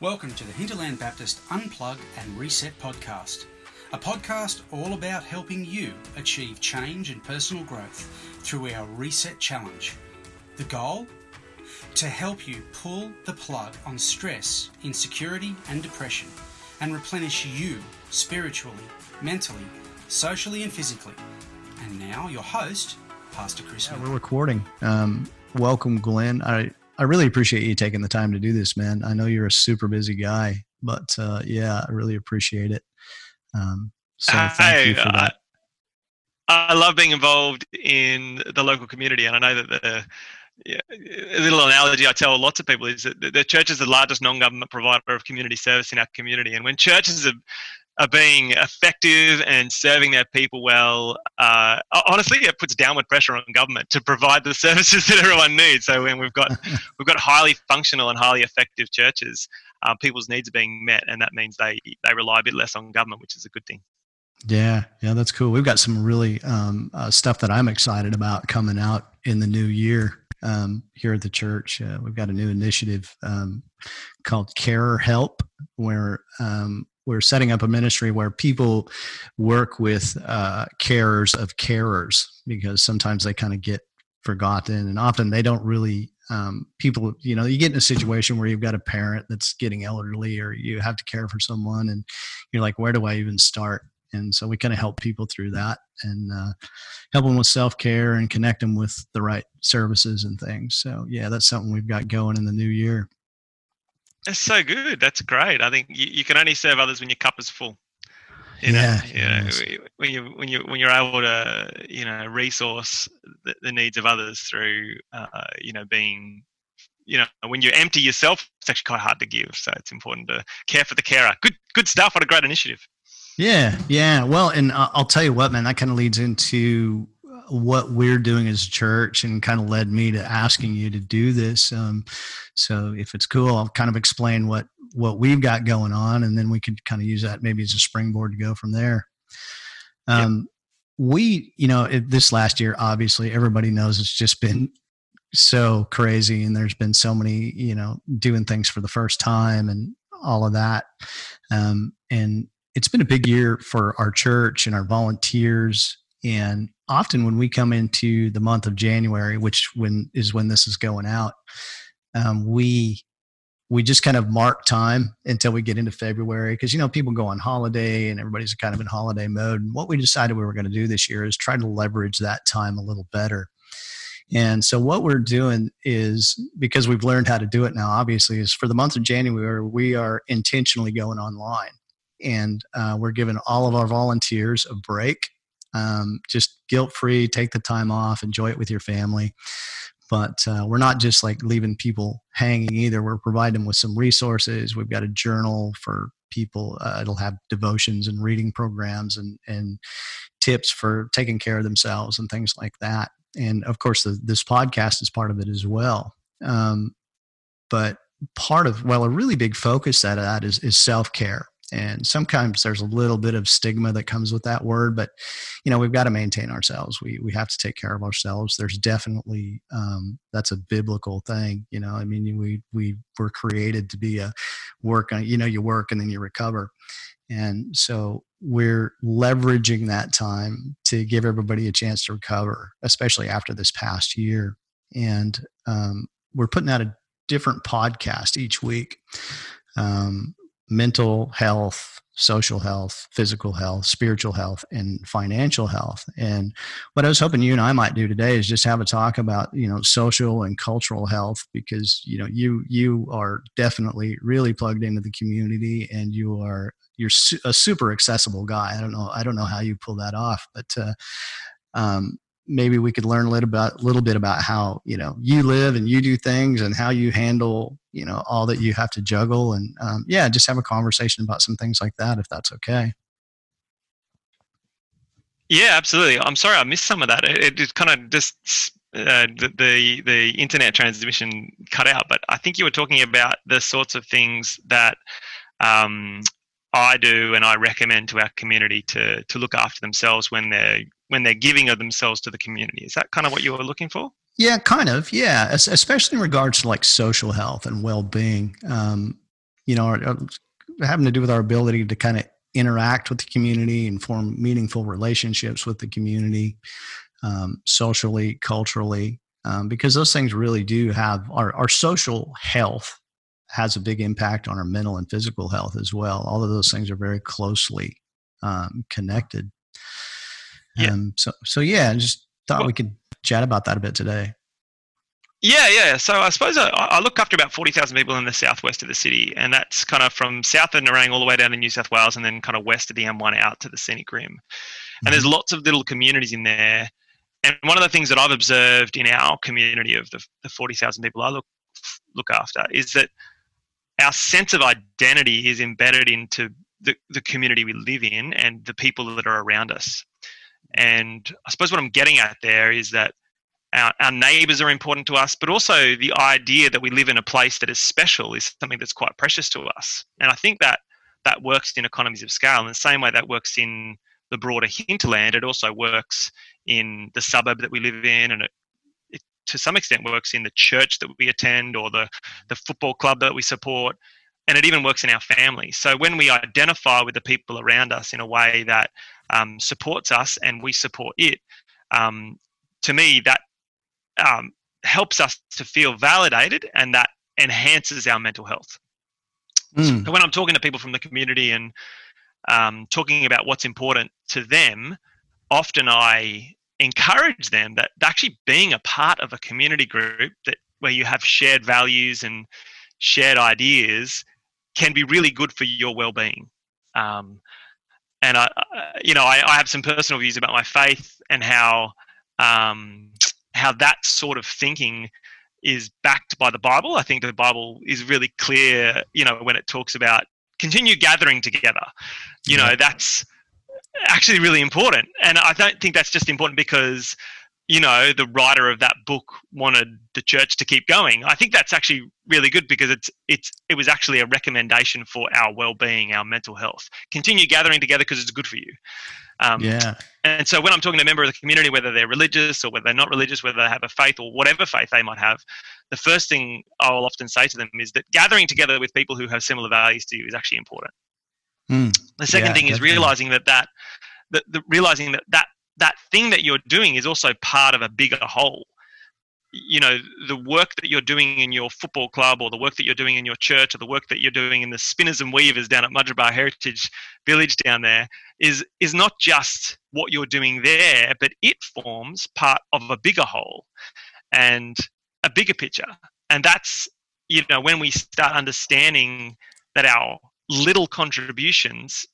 Welcome to the Hinterland Baptist Unplug and Reset podcast, a podcast all about helping you achieve change and personal growth through our Reset Challenge. The goal? To help you pull the plug on stress, insecurity, and depression and replenish you spiritually, mentally, socially, and physically. And now, your host, Pastor Chris. Yeah, we're recording. Um, welcome, Glenn. I I really appreciate you taking the time to do this, man. I know you're a super busy guy, but uh, yeah, I really appreciate it. Um, so thank you for that. I love being involved in the local community, and I know that the yeah, a little analogy I tell lots of people is that the church is the largest non-government provider of community service in our community, and when churches are are being effective and serving their people well, uh, honestly, it puts downward pressure on government to provide the services that everyone needs. So when we've got we've got highly functional and highly effective churches, uh, people's needs are being met, and that means they they rely a bit less on government, which is a good thing. Yeah, yeah, that's cool. We've got some really um, uh, stuff that I'm excited about coming out in the new year um, here at the church. Uh, we've got a new initiative um, called Carer Help, where um, we're setting up a ministry where people work with uh, carers of carers because sometimes they kind of get forgotten and often they don't really um, people you know you get in a situation where you've got a parent that's getting elderly or you have to care for someone and you're like where do i even start? And so we kind of help people through that and uh, help them with self-care and connect them with the right services and things. So yeah that's something we've got going in the new year that's so good. That's great. I think you, you can only serve others when your cup is full. You know, yeah, you know, when you when you when you're able to you know resource the, the needs of others through uh, you know being you know when you're empty yourself, it's actually quite hard to give. So it's important to care for the carer. Good good stuff. What a great initiative. Yeah, yeah. Well, and I'll tell you what, man, that kind of leads into what we're doing as a church and kind of led me to asking you to do this. Um, so if it's cool, I'll kind of explain what what we've got going on, and then we could kind of use that maybe as a springboard to go from there. Um, We, you know, it, this last year, obviously, everybody knows it's just been so crazy, and there's been so many, you know, doing things for the first time and all of that. Um, and it's been a big year for our church and our volunteers and often when we come into the month of January, which when is when this is going out, um, we we just kind of mark time until we get into February because you know people go on holiday and everybody's kind of in holiday mode. And what we decided we were going to do this year is try to leverage that time a little better. And so what we're doing is because we've learned how to do it now, obviously, is for the month of January we are intentionally going online, and uh, we're giving all of our volunteers a break um, just guilt free, take the time off, enjoy it with your family. But uh, we're not just like leaving people hanging either. We're providing them with some resources. We've got a journal for people. Uh, it'll have devotions and reading programs and, and tips for taking care of themselves and things like that. And of course, the, this podcast is part of it as well. Um, but part of, well, a really big focus of that is, is self care and sometimes there's a little bit of stigma that comes with that word but you know we've got to maintain ourselves. We we have to take care of ourselves. There's definitely um, that's a biblical thing you know i mean we we were created to be a work you know you work and then you recover. And so we're leveraging that time to give everybody a chance to recover especially after this past year. And um, we're putting out a different podcast each week. Um, mental health, social health, physical health, spiritual health, and financial health. And what I was hoping you and I might do today is just have a talk about you know social and cultural health because you know you you are definitely really plugged into the community and you are you're su- a super accessible guy. I don't know I don't know how you pull that off, but uh, um, maybe we could learn a little about little bit about how you know you live and you do things and how you handle you know all that you have to juggle. And um, yeah just have a conversation about some things like that if that's okay. Yeah absolutely. I'm sorry i missed some of that. It, it kind of just uh, the, the the internet transmission cut out but i think you were talking about the sorts of things that um, I do and I recommend to our community to to look after themselves when they're when they're giving of themselves to the community. Is that kind of what you were looking for? Yeah, kind of. Yeah, especially in regards to like social health and well being. Um, you know, are, are having to do with our ability to kind of interact with the community and form meaningful relationships with the community, um, socially, culturally, um, because those things really do have our, our social health has a big impact on our mental and physical health as well. All of those things are very closely um, connected. Yeah. Um, so, so yeah, I just thought well, we could chat about that a bit today. Yeah, yeah. So I suppose I, I look after about 40,000 people in the southwest of the city, and that's kind of from south of Nerang all the way down to New South Wales, and then kind of west of the M1 out to the scenic rim. Mm-hmm. And there's mm-hmm. lots of little communities in there. And one of the things that I've observed in our community of the, the 40,000 people I look look after is that our sense of identity is embedded into the, the community we live in and the people that are around us. And I suppose what I'm getting at there is that our, our neighbors are important to us, but also the idea that we live in a place that is special is something that's quite precious to us. And I think that that works in economies of scale in the same way that works in the broader hinterland. It also works in the suburb that we live in, and it, to some extent works in the church that we attend or the, the football club that we support. And it even works in our family. So when we identify with the people around us in a way that um, supports us and we support it, um, to me, that um, helps us to feel validated and that enhances our mental health. Mm. So when I'm talking to people from the community and um, talking about what's important to them, often I encourage them that actually being a part of a community group that where you have shared values and shared ideas can be really good for your well-being. Um, and I, you know, I, I, have some personal views about my faith and how um, how that sort of thinking is backed by the Bible. I think the Bible is really clear, you know, when it talks about continue gathering together. You know, that's actually really important. And I don't think that's just important because, you know, the writer of that book wanted the church to keep going. I think that's actually really good because it's it's it was actually a recommendation for our well-being, our mental health. Continue gathering together because it's good for you. Um, yeah. And so when I'm talking to a member of the community, whether they're religious or whether they're not religious, whether they have a faith or whatever faith they might have, the first thing I will often say to them is that gathering together with people who have similar values to you is actually important. Mm. The second yeah, thing is definitely. realizing that that, that the, realizing that that that thing that you're doing is also part of a bigger whole. You know the work that you're doing in your football club or the work that you're doing in your church or the work that you're doing in the spinners and weavers down at Mudgeeraba Heritage Village down there is is not just what you're doing there but it forms part of a bigger whole and a bigger picture. And that's you know when we start understanding that our little contributions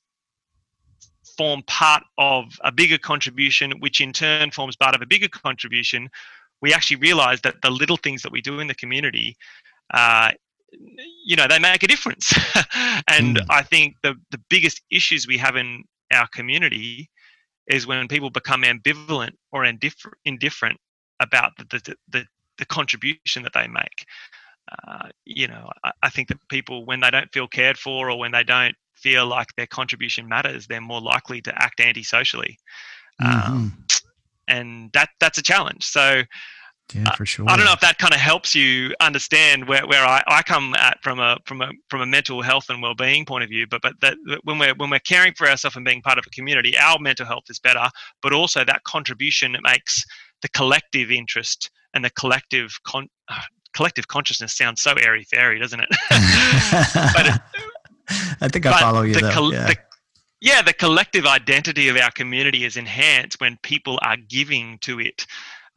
form part of a bigger contribution which in turn forms part of a bigger contribution we actually realize that the little things that we do in the community, uh, you know, they make a difference. and mm. I think the, the biggest issues we have in our community is when people become ambivalent or indiffer- indifferent about the, the, the, the, contribution that they make. Uh, you know, I, I, think that people, when they don't feel cared for or when they don't feel like their contribution matters, they're more likely to act antisocially. Mm-hmm. Um, and that that's a challenge. So yeah, for sure. I don't know if that kind of helps you understand where, where I, I come at from a from a from a mental health and well being point of view. But but that when we're when we're caring for ourselves and being part of a community, our mental health is better. But also that contribution it makes the collective interest and the collective con- uh, collective consciousness sounds so airy fairy, doesn't it? but it, I think I follow you. The, though. yeah. The, yeah, the collective identity of our community is enhanced when people are giving to it.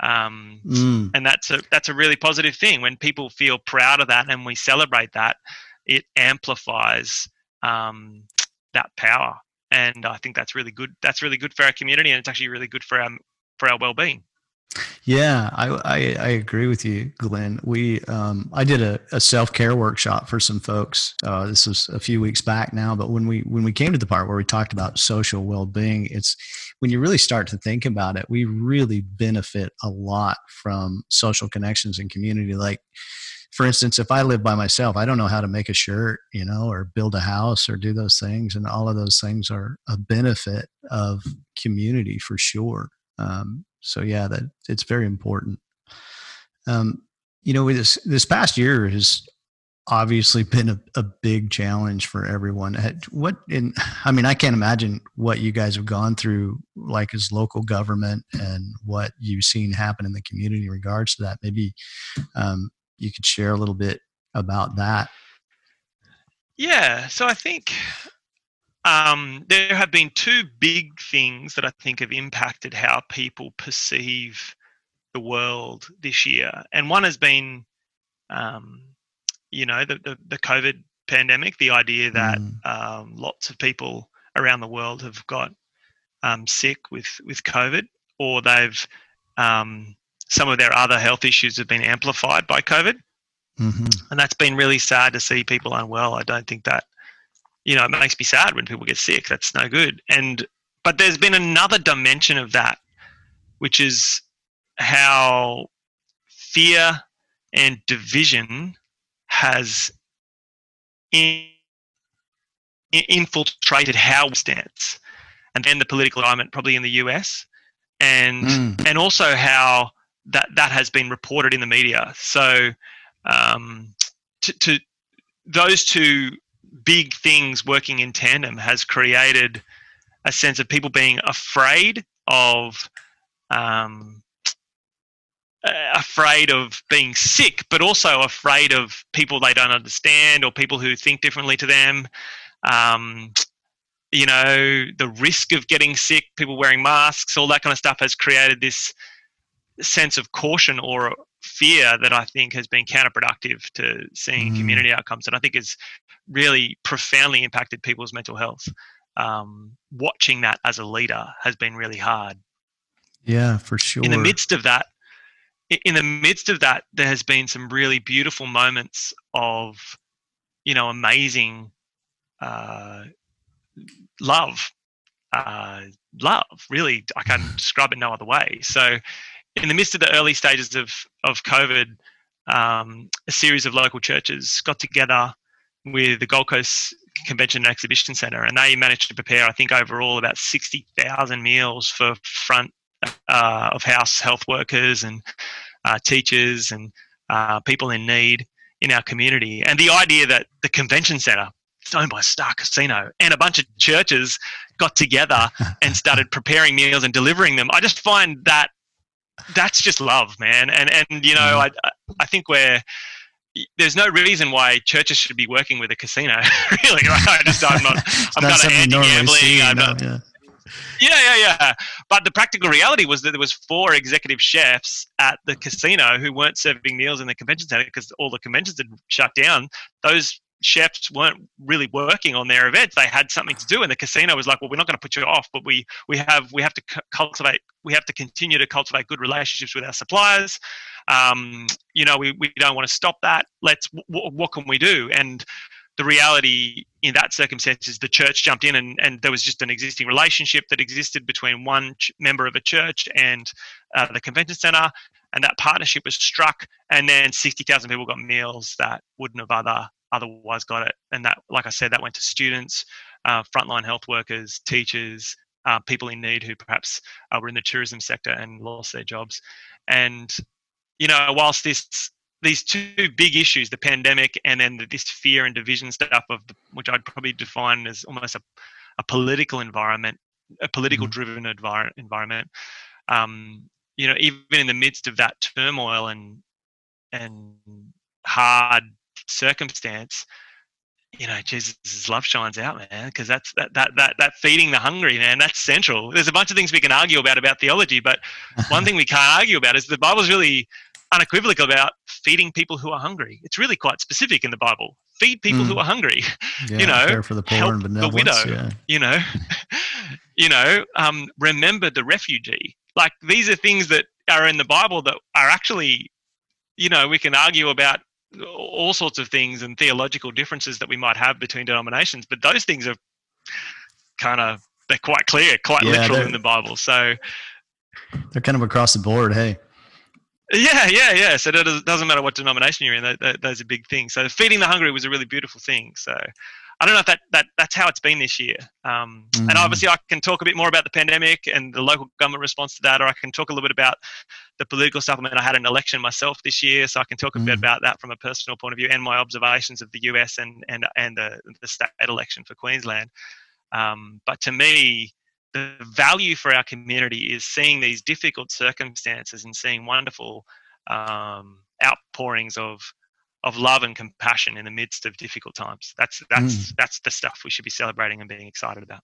Um, mm. And that's a that's a really positive thing. When people feel proud of that and we celebrate that, it amplifies um, that power. And I think that's really good. That's really good for our community, and it's actually really good for our for our well being. Yeah, I, I, I agree with you, Glenn. We um, I did a, a self care workshop for some folks. Uh, this was a few weeks back now, but when we when we came to the part where we talked about social well being, it's when you really start to think about it, we really benefit a lot from social connections and community. Like, for instance, if I live by myself, I don't know how to make a shirt, you know, or build a house or do those things, and all of those things are a benefit of community for sure. Um, so yeah, that it's very important. Um, you know, this this past year has obviously been a, a big challenge for everyone. What in I mean, I can't imagine what you guys have gone through like as local government and what you've seen happen in the community in regards to that. Maybe um, you could share a little bit about that. Yeah, so I think um, there have been two big things that I think have impacted how people perceive the world this year, and one has been, um, you know, the, the, the COVID pandemic. The idea that mm. um, lots of people around the world have got um, sick with with COVID, or they've um, some of their other health issues have been amplified by COVID, mm-hmm. and that's been really sad to see people unwell. I don't think that you know, it makes me sad when people get sick. That's no good. And but there's been another dimension of that, which is how fear and division has in, in, infiltrated how we stance, and then the political environment, probably in the US, and mm. and also how that that has been reported in the media. So um, to, to those two big things working in tandem has created a sense of people being afraid of um, afraid of being sick, but also afraid of people they don't understand or people who think differently to them. Um, you know, the risk of getting sick, people wearing masks, all that kind of stuff has created this sense of caution or fear that I think has been counterproductive to seeing mm. community outcomes, and I think has really profoundly impacted people's mental health. Um, watching that as a leader has been really hard. Yeah, for sure. In the midst of that, in the midst of that, there has been some really beautiful moments of, you know, amazing uh, love. Uh, love, really, I can't describe it no other way. So, in the midst of the early stages of of COVID, um, a series of local churches got together with the Gold Coast Convention and Exhibition Centre, and they managed to prepare, I think, overall about sixty thousand meals for front uh, of house health workers and uh, teachers and uh, people in need in our community. And the idea that the convention centre, owned by Star Casino, and a bunch of churches got together and started preparing meals and delivering them. I just find that that's just love, man. And and you know, mm. I I think we're there's no reason why churches should be working with a casino. really, right? I just I'm not I'm kind of anti-gambling. I'm not, yeah. yeah, yeah, yeah. But the practical reality was that there was four executive chefs at the casino who weren't serving meals in the convention center because all the conventions had shut down. Those chefs weren't really working on their events. They had something to do and the casino was like well we're not going to put you off but we we have we have to cultivate we have to continue to cultivate good relationships with our suppliers. Um, you know we, we don't want to stop that. Let's w- what can we do? And the reality in that circumstance is the church jumped in and, and there was just an existing relationship that existed between one ch- member of a church and uh, the convention center and that partnership was struck and then 60,000 people got meals that wouldn't have other otherwise got it. And that, like I said, that went to students, uh, frontline health workers, teachers, uh, people in need who perhaps uh, were in the tourism sector and lost their jobs. And you know, whilst this these two big issues, the pandemic and then this fear and division stuff of the, which I'd probably define as almost a, a political environment, a political mm-hmm. driven envir- environment. Um, you know, even in the midst of that turmoil and and hard circumstance, you know, Jesus' love shines out, man, because that's that, that that that feeding the hungry, man, that's central. There's a bunch of things we can argue about about theology, but one thing we can't argue about is the Bible's really unequivocal about feeding people who are hungry. It's really quite specific in the Bible. Feed people mm. who are hungry. Yeah, you know, care for the poor and the widow. Yeah. You know, you know, um, remember the refugee. Like these are things that are in the Bible that are actually, you know, we can argue about all sorts of things and theological differences that we might have between denominations, but those things are kind of they're quite clear, quite yeah, literal in the Bible. So they're kind of across the board. Hey. Yeah, yeah, yeah. So it doesn't matter what denomination you're in; those are big things. So feeding the hungry was a really beautiful thing. So, I don't know if that, that that's how it's been this year. Um, mm-hmm. And obviously, I can talk a bit more about the pandemic and the local government response to that, or I can talk a little bit about the political stuff. I had an election myself this year, so I can talk a mm-hmm. bit about that from a personal point of view and my observations of the US and and and the, the state election for Queensland. Um, but to me, the value for our community is seeing these difficult circumstances and seeing wonderful um, outpourings of of love and compassion in the midst of difficult times. That's that's mm. that's the stuff we should be celebrating and being excited about.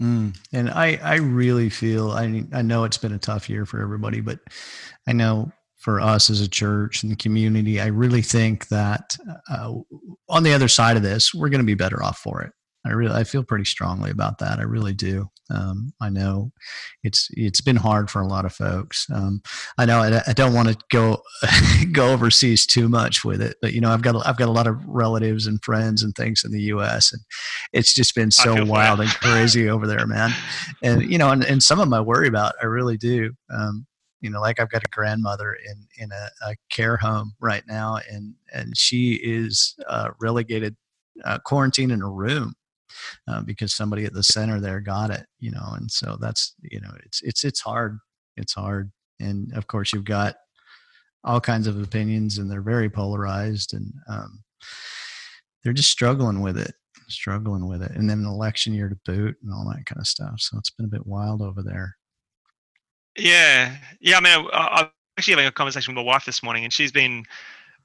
Mm. And I I really feel I I know it's been a tough year for everybody, but I know for us as a church and the community, I really think that uh, on the other side of this, we're going to be better off for it. I really I feel pretty strongly about that. I really do. Um, I know it's it's been hard for a lot of folks. Um, I know I, I don't want to go go overseas too much with it, but you know I've got I've got a lot of relatives and friends and things in the U.S. and it's just been so wild and crazy over there, man. And you know, and, and some of them I worry about. I really do. Um, you know, like I've got a grandmother in in a, a care home right now, and and she is uh, relegated uh, quarantine in a room uh, because somebody at the center there got it, you know, and so that's you know it's it's it's hard, it's hard, and of course you've got all kinds of opinions and they're very polarized and um, they're just struggling with it struggling with it. And then an election year to boot and all that kind of stuff. So it's been a bit wild over there. Yeah. Yeah i mean I, i'm actually having a conversation with my wife this morning and she's been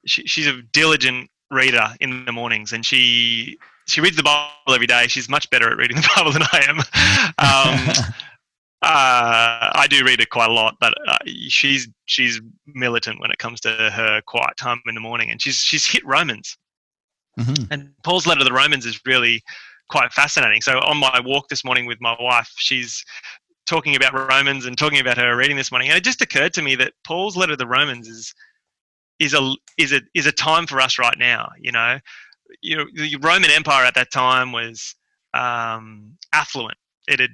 she, she's a diligent reader in the mornings and she she reads the Bible every day. She's much better at reading the Bible than I am. Um, uh, I do read it quite a lot, but uh, she's she's militant when it comes to her quiet time in the morning, and she's she's hit Romans. Mm-hmm. And Paul's letter to the Romans is really quite fascinating. So on my walk this morning with my wife, she's talking about Romans and talking about her reading this morning, and it just occurred to me that Paul's letter to the Romans is is a is a is a time for us right now. You know, you know, the Roman Empire at that time was um, affluent. It had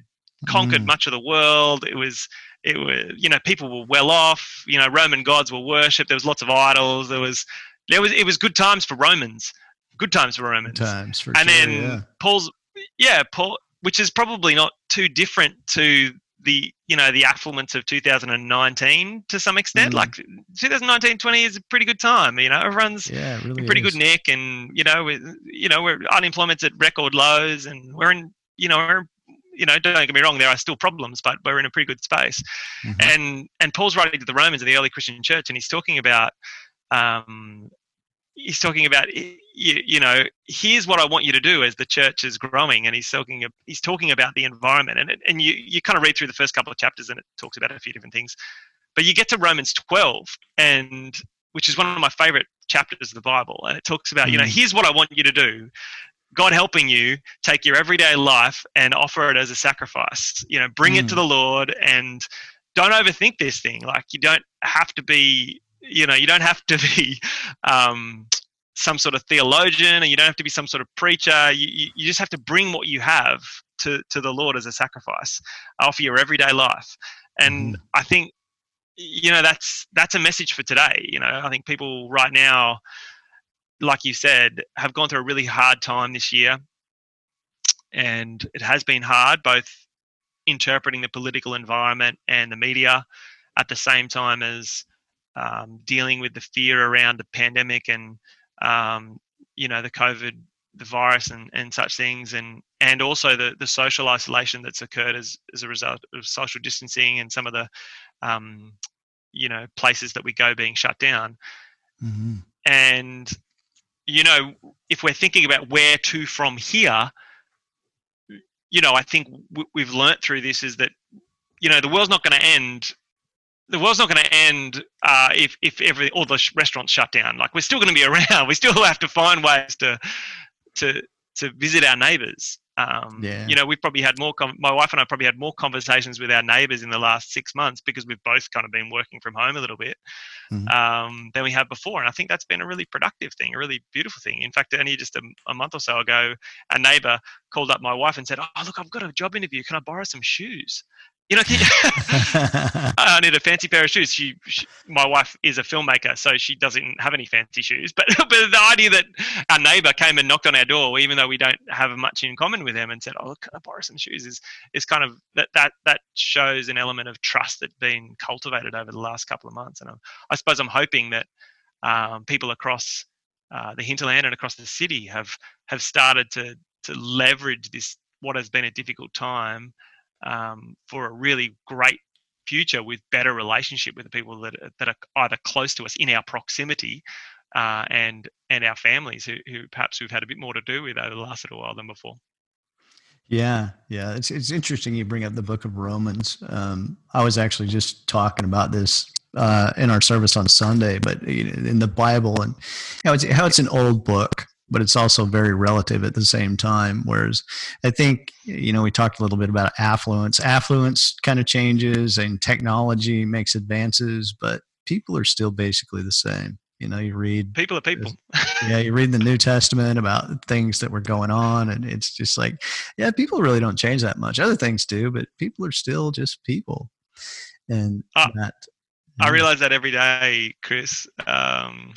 conquered mm. much of the world. It was, it was, you know, people were well off. You know, Roman gods were worshipped. There was lots of idols. There was, there was, it was good times for Romans. Good times for Romans. Good times for and sure, then yeah. Paul's, yeah, Paul, which is probably not too different to the you know the affluence of 2019 to some extent. Mm. Like 2019, 20 is a pretty good time. You know, everyone's yeah, really in pretty is. good nick, and you know, we, you know, we're unemployment's at record lows, and we're in you know we're you know, don't get me wrong, there are still problems, but we're in a pretty good space. Mm-hmm. And and Paul's writing to the Romans in the early Christian church, and he's talking about um, he's talking about you, you, know here's what I want you to do as the church is growing, and he's talking he's talking about the environment, and and you you kind of read through the first couple of chapters, and it talks about a few different things, but you get to Romans 12, and which is one of my favorite chapters of the Bible, and it talks about you know mm. here's what I want you to do. God helping you take your everyday life and offer it as a sacrifice. You know, bring mm. it to mm. the Lord and don't overthink this thing. Like you don't have to be you know you don't have to be um, some sort of theologian and you don't have to be some sort of preacher. You, you just have to bring what you have to, to the lord as a sacrifice offer your everyday life. And mm-hmm. i think you know that's that's a message for today you know. I think people right now like you said have gone through a really hard time this year. And it has been hard both interpreting the political environment and the media at the same time as um, dealing with the fear around the pandemic and um, you know the COVID, the virus, and, and such things, and and also the the social isolation that's occurred as as a result of social distancing and some of the um, you know places that we go being shut down, mm-hmm. and you know if we're thinking about where to from here, you know I think w- we've learnt through this is that you know the world's not going to end the world's not going to end uh, if if every all the restaurants shut down. Like we're still going to be around. We still have to find ways to to to visit our neighbours. Um, yeah. You know, we've probably had more. Com- my wife and I probably had more conversations with our neighbours in the last six months because we've both kind of been working from home a little bit mm-hmm. um, than we have before, and I think that's been a really productive thing, a really beautiful thing. In fact, only just a, a month or so ago, a neighbour called up my wife and said, "Oh, look, I've got a job interview. Can I borrow some shoes?" You know, I need a fancy pair of shoes. She, she, my wife is a filmmaker, so she doesn't have any fancy shoes. But, but the idea that our neighbour came and knocked on our door, even though we don't have much in common with them, and said, "Oh, can I borrow some shoes?" is is kind of that that that shows an element of trust that's been cultivated over the last couple of months. And I'm, I suppose I'm hoping that um, people across uh, the hinterland and across the city have have started to to leverage this what has been a difficult time um, for a really great future with better relationship with the people that that are either close to us in our proximity uh, and and our families who, who perhaps we've had a bit more to do with over the last little while than before. Yeah, yeah, it's it's interesting you bring up the Book of Romans. Um, I was actually just talking about this uh, in our service on Sunday, but in the Bible and how it's how it's an old book, but it's also very relative at the same time. Whereas I think you know we talked a little bit about affluence. Affluence kind of changes, and technology makes advances, but people are still basically the same. You know, you read people are people. yeah, you read the New Testament about things that were going on, and it's just like, yeah, people really don't change that much. Other things do, but people are still just people. And uh, that I realize that every day, Chris. Um,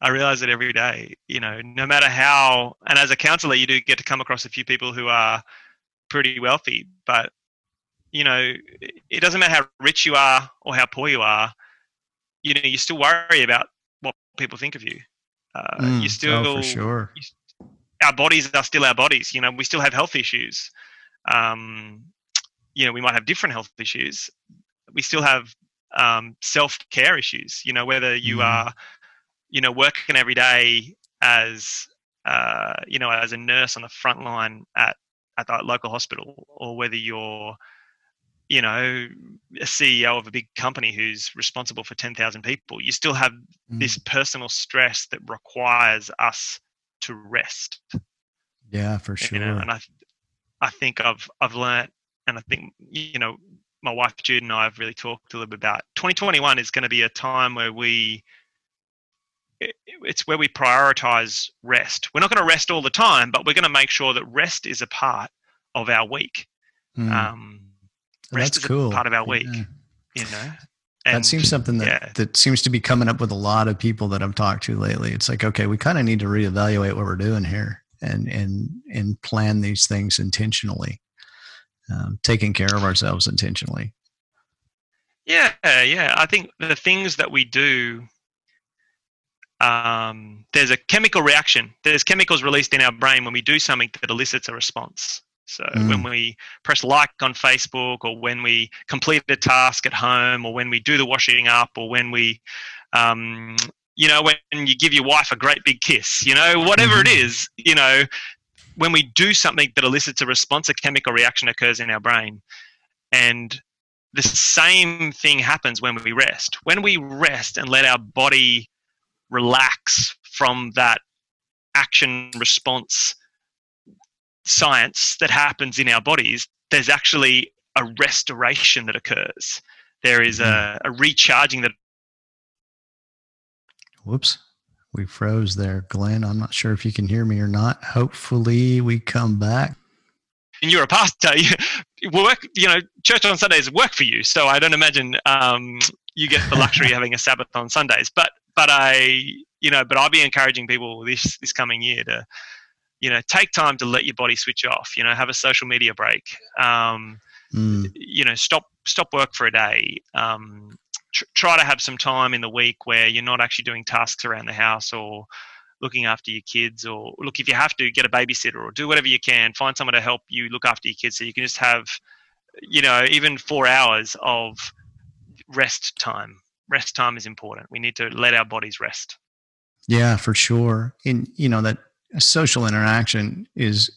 I realize it every day. You know, no matter how, and as a counselor, you do get to come across a few people who are pretty wealthy, but you know, it doesn't matter how rich you are or how poor you are. You know, you still worry about what people think of you. Uh, mm, you still, oh, for sure. You, our bodies are still our bodies. You know, we still have health issues. Um, you know, we might have different health issues. We still have um, self care issues. You know, whether you mm. are, you know, working every day as, uh, you know, as a nurse on the front line at at the local hospital, or whether you're, you know, a CEO of a big company who's responsible for ten thousand people, you still have mm. this personal stress that requires us to rest. Yeah, for sure. You know, and I, I think I've I've learned, and I think you know my wife Jude and I have really talked a little bit about. 2021 is going to be a time where we it's where we prioritize rest. We're not going to rest all the time, but we're going to make sure that rest is a part of our week. Mm. Um, rest That's is cool. a part of our week. Yeah. You know, and, that seems something that, yeah. that seems to be coming up with a lot of people that I've talked to lately. It's like, okay, we kind of need to reevaluate what we're doing here and and and plan these things intentionally um, taking care of ourselves intentionally. Yeah, yeah. I think the things that we do, um, there's a chemical reaction. There's chemicals released in our brain when we do something that elicits a response. So mm. when we press like on Facebook, or when we complete a task at home, or when we do the washing up, or when we, um, you know, when you give your wife a great big kiss, you know, whatever mm-hmm. it is, you know, when we do something that elicits a response, a chemical reaction occurs in our brain. And the same thing happens when we rest. When we rest and let our body relax from that action response science that happens in our bodies, there's actually a restoration that occurs. There is a, mm-hmm. a recharging that. Whoops we froze there, Glenn. I'm not sure if you can hear me or not. Hopefully, we come back. And you're a pastor. Work, you know, church on Sundays work for you. So I don't imagine um, you get the luxury of having a Sabbath on Sundays. But but I, you know, but I'll be encouraging people this this coming year to, you know, take time to let your body switch off. You know, have a social media break. Um, mm. You know, stop stop work for a day. Um, tr- try to have some time in the week where you're not actually doing tasks around the house or looking after your kids or look if you have to get a babysitter or do whatever you can find someone to help you look after your kids so you can just have you know even four hours of rest time. Rest time is important. We need to let our bodies rest. Yeah for sure. And you know that social interaction is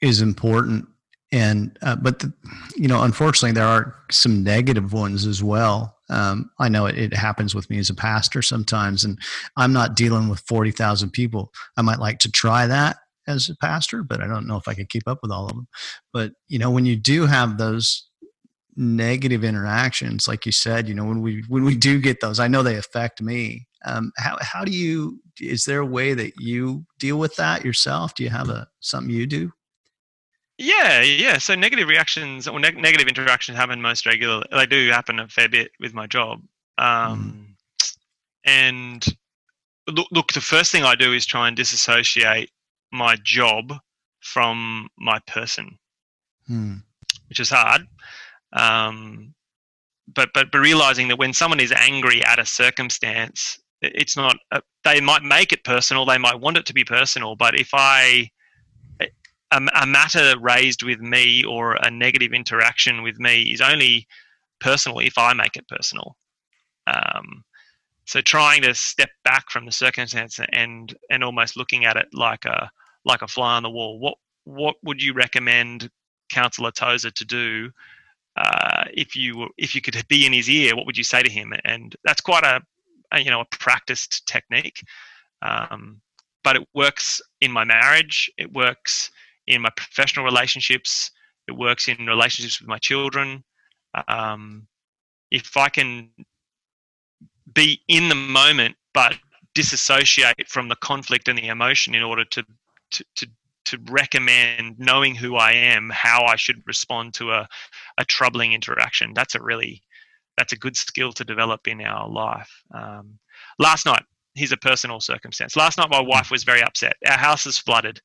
is important and uh, but the, you know unfortunately there are some negative ones as well. Um, i know it, it, happens with me as a pastor sometimes and i'm not dealing with 40000 people. I might like to try that as a pastor but i don't know if i could keep up with all of them. But you know when you do have those negative interactions like you said you know when we when we do get those i know they affect me. Um, how, how do you is there a way that you deal with that yourself? Do you have a something you do Yeah, yeah. So negative reactions or neg- negative interactions happen most regularly. They do happen a fair bit with my job. Um, mm. And look, look, the first thing I do is try and disassociate my job from my person, hmm. which is hard. Um, but but but realizing that when someone is angry at a circumstance, it's not. A, they might make it personal. They might want it to be personal. But if I a, a matter raised with me or a negative interaction with me is only personal if I make it personal. Um, so trying to step back from the circumstance and and almost looking at it like a like a fly on the wall. What what would you recommend Councillor Tozer to do uh, if you if you could be in his ear? What would you say to him? And that's quite a, a you know a practiced technique, um, but it works in my marriage. It works in my professional relationships. It works in relationships with my children. Um, if I can be in the moment, but disassociate from the conflict and the emotion in order to to, to to recommend knowing who I am, how I should respond to a, a troubling interaction. That's a really that's a good skill to develop in our life. Um, last night, here's a personal circumstance. Last night, my wife was very upset. Our house is flooded.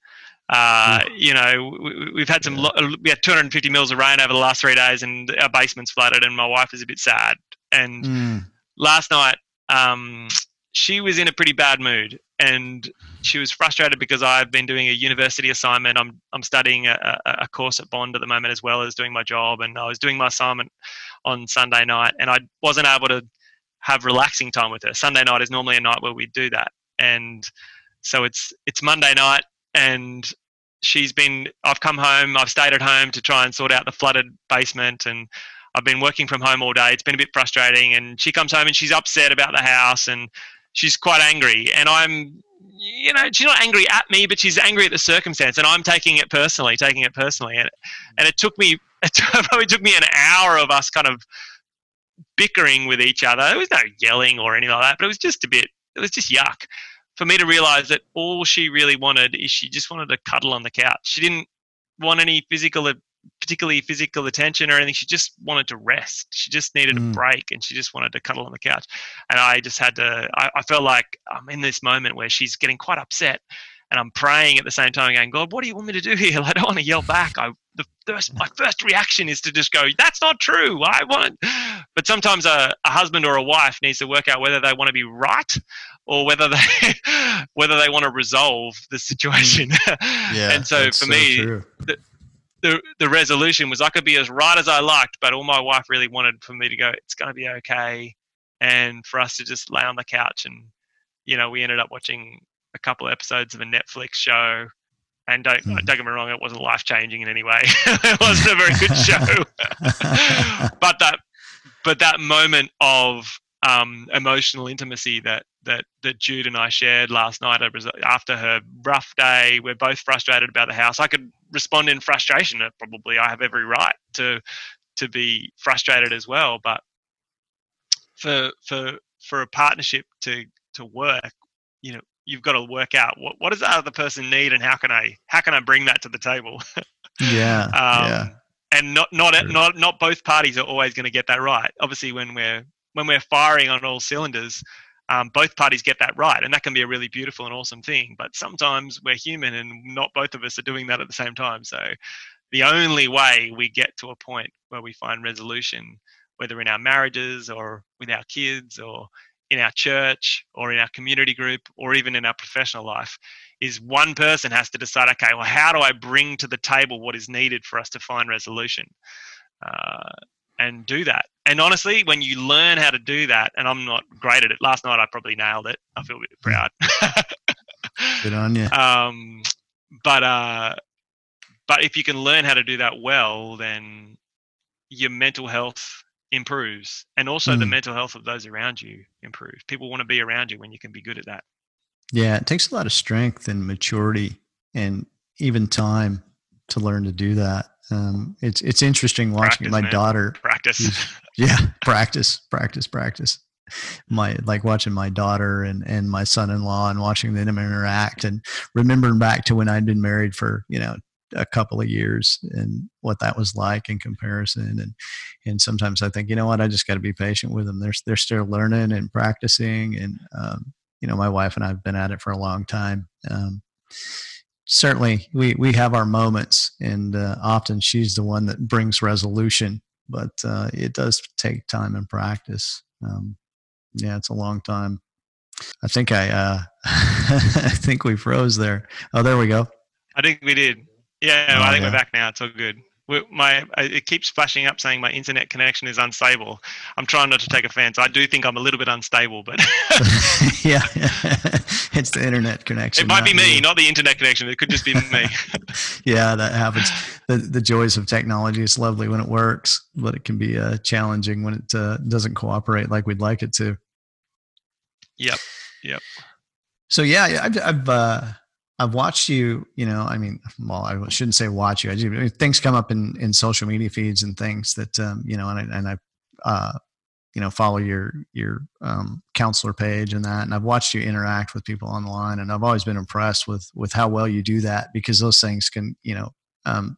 Uh, you know, we, have had some, we had 250 mils of rain over the last three days, and our basement's flooded, and my wife is a bit sad. And mm. last night, um, she was in a pretty bad mood, and she was frustrated because I've been doing a university assignment. I'm I'm studying a, a course at Bond at the moment, as well as doing my job, and I was doing my assignment on Sunday night, and I wasn't able to have relaxing time with her. Sunday night is normally a night where we do that, and so it's it's Monday night and she's been i've come home i've stayed at home to try and sort out the flooded basement and i've been working from home all day. It's been a bit frustrating and she comes home and she's upset about the house and she's quite angry. And i'm you know she's not angry at me but she's angry at the circumstance and i'm taking it personally taking it personally. And, and it took me it probably took me an hour of us kind of bickering with each other. There was no yelling or anything like that but it was just a bit it was just yuck for me to realize that all she really wanted is she just wanted to cuddle on the couch. She didn't want any physical, particularly physical attention or anything. She just wanted to rest. She just needed mm. a break and she just wanted to cuddle on the couch. And I just had to, I, I felt like I'm in this moment where she's getting quite upset and I'm praying at the same time, going, God, what do you want me to do here? I don't want to yell back. I the first my first reaction is to just go, that's not true. I want, but sometimes a, a husband or a wife needs to work out whether they want to be right or whether they whether they want to resolve the situation. Mm. Yeah, and so for so me, the, the the resolution was I could be as right as I liked, but all my wife really wanted for me to go, it's going to be okay, and for us to just lay on the couch and you know we ended up watching a couple of episodes of a Netflix show. And don't, mm. don't get me wrong, it wasn't life changing in any way. it wasn't a very good show. but that but that moment of um, emotional intimacy that that that Jude and I shared last night after her rough day. We're both frustrated about the house. I could respond in frustration. Probably, I have every right to to be frustrated as well. But for for for a partnership to to work, you know, you've got to work out what what does the other person need and how can I how can I bring that to the table. yeah. um, yeah. And not not not not both parties are always going to get that right. Obviously, when we're when we're firing on all cylinders, um, both parties get that right, and that can be a really beautiful and awesome thing. But sometimes we're human, and not both of us are doing that at the same time. So the only way we get to a point where we find resolution, whether in our marriages or with our kids or in our church or in our community group or even in our professional life is one person has to decide okay well how do i bring to the table what is needed for us to find resolution uh, and do that. And honestly, when you learn how to do that, and I'm not great at it. Last night I probably nailed it. I feel a bit hmm. proud. Good on you. Um, but uh, but if you can learn how to do that well, then your mental health improves, and also mm. the mental health of those around you improves. People want to be around you when you can be good at that. Yeah, it takes a lot of strength and maturity, and even time to learn to do that. Um, it's it's interesting watching practice, my man. daughter practice. Yeah, practice, practice, practice. My like watching my daughter and and my son-in-law and watching them interact and remembering back to when I'd been married for you know a couple of years and what that was like in comparison. And and sometimes I think, you know what, I just got to be patient with them. They're they're still learning and practicing. And um, you know, my wife and I've been at it for a long time. Um, certainly, we we have our moments, and uh, often she's the one that brings resolution. But uh, it does take time and practice. Um, yeah, it's a long time. I think I uh, I think we froze there. Oh, there we go. I think we did. Yeah, oh, I think yeah. we're back now. It's all good. My it keeps flashing up saying my internet connection is unstable. I'm trying not to take offense. I do think I'm a little bit unstable, but yeah, it's the internet connection. It might be me, you. not the internet connection. It could just be me. yeah, that happens. The, the joys of technology. It's lovely when it works, but it can be uh, challenging when it uh, doesn't cooperate like we'd like it to. Yep. Yep. So yeah, I've I've uh, I've watched you. You know, I mean, well, I shouldn't say watch you. I, just, I mean, things come up in in social media feeds and things that um, you know, and I, and I uh, you know follow your your um, counselor page and that and i've watched you interact with people online and i've always been impressed with with how well you do that because those things can you know um,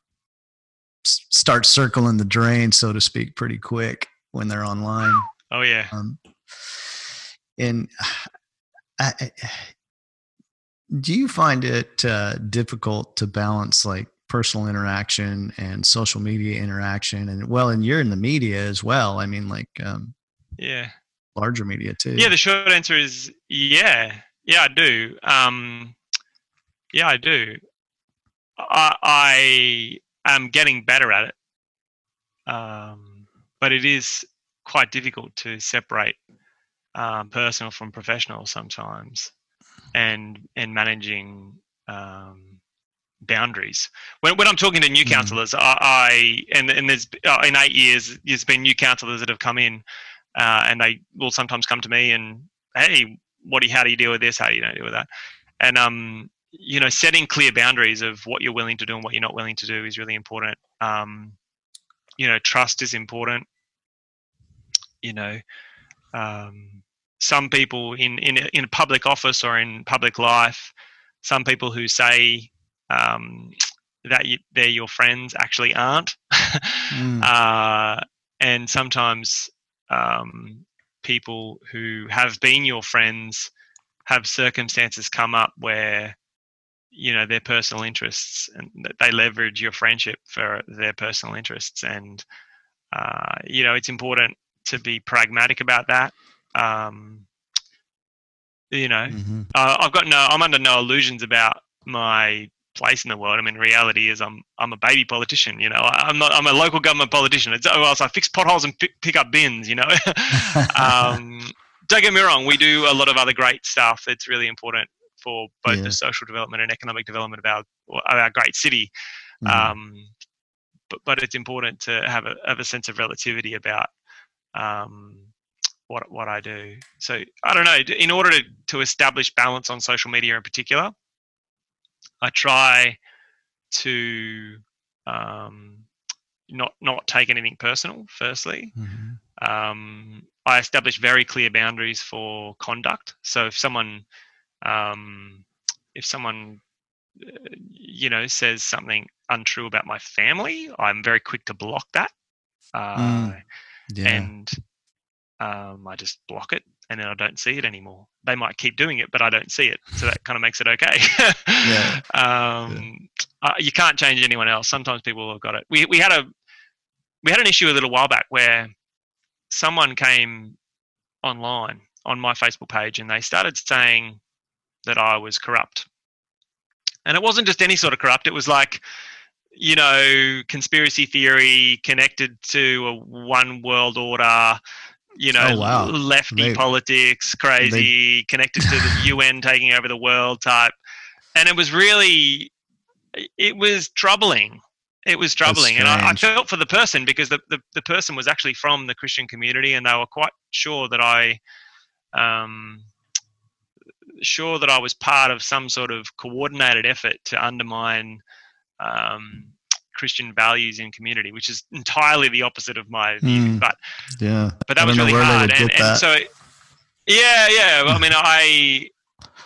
start circling the drain so to speak pretty quick when they're online oh yeah um, and I, I, do you find it uh, difficult to balance like personal interaction and social media interaction? And well and you're in the media as well. I mean like um, yeah. larger media too. Yeah the short answer is yeah. Yeah i do. Um, yeah i do. I, I am getting better at it. Um, but it is quite difficult to separate um, personal from professional sometimes, and and managing um, boundaries. When, when I'm talking to new mm. counselors, I, I, and and there's uh, in eight years there's been new councillors that have come in, uh, and they will sometimes come to me and hey, what do you, how do you deal with this? How do you deal with that? And um, you know, setting clear boundaries of what you're willing to do and what you're not willing to do is really important. Um, you know, trust is important. You know, um, some people in in in a public office or in public life, some people who say um, that you, they're your friends actually aren't, mm. uh, and sometimes um, people who have been your friends have circumstances come up where you know their personal interests and they leverage your friendship for their personal interests. And uh, you know it's important to be pragmatic about that um, you know, mm-hmm. uh, I've got no, I'm under no illusions about my place in the world. I mean, reality is I'm I'm a baby politician. You know, I'm not I'm a local government politician. It's oh, well, so I fix potholes and pick, pick up bins. You know, um, don't get me wrong. We do a lot of other great stuff. It's really important for both yeah. the social development and economic development of our of our great city. Mm-hmm. Um, but but it's important to have a have a sense of relativity about um, what what I do. So I don't know. In order to, to establish balance on social media in particular, I try to um, not not take anything personal. Firstly, mm-hmm. um, I establish very clear boundaries for conduct. So if someone um, if someone uh, you know says something untrue about my family, I'm very quick to block that. Uh, mm. yeah. And um, I just block it and then I don't see it anymore. They might keep doing it, but I don't see it, so that kind of makes it okay. yeah. Um, yeah. Uh, you can't change anyone else. Sometimes people have got it. We we had a we had an issue a little while back where someone came online on my Facebook page and they started saying that I was corrupt, and it wasn't just any sort of corrupt. It was like you know conspiracy theory connected to a one world order you know, oh, wow. lefty they, politics, crazy, they... connected to the UN taking over the world type. And it was really, it was troubling. It was troubling. And I, I, felt for the person because the, the, the, person was actually from the Christian community and they were quite sure that I, um, sure that I was part of some sort of coordinated effort to undermine um, Christian values in community, which is entirely the opposite of my view. Mm, but yeah, but that was really hard, and, and so yeah, yeah. Well, I mean, I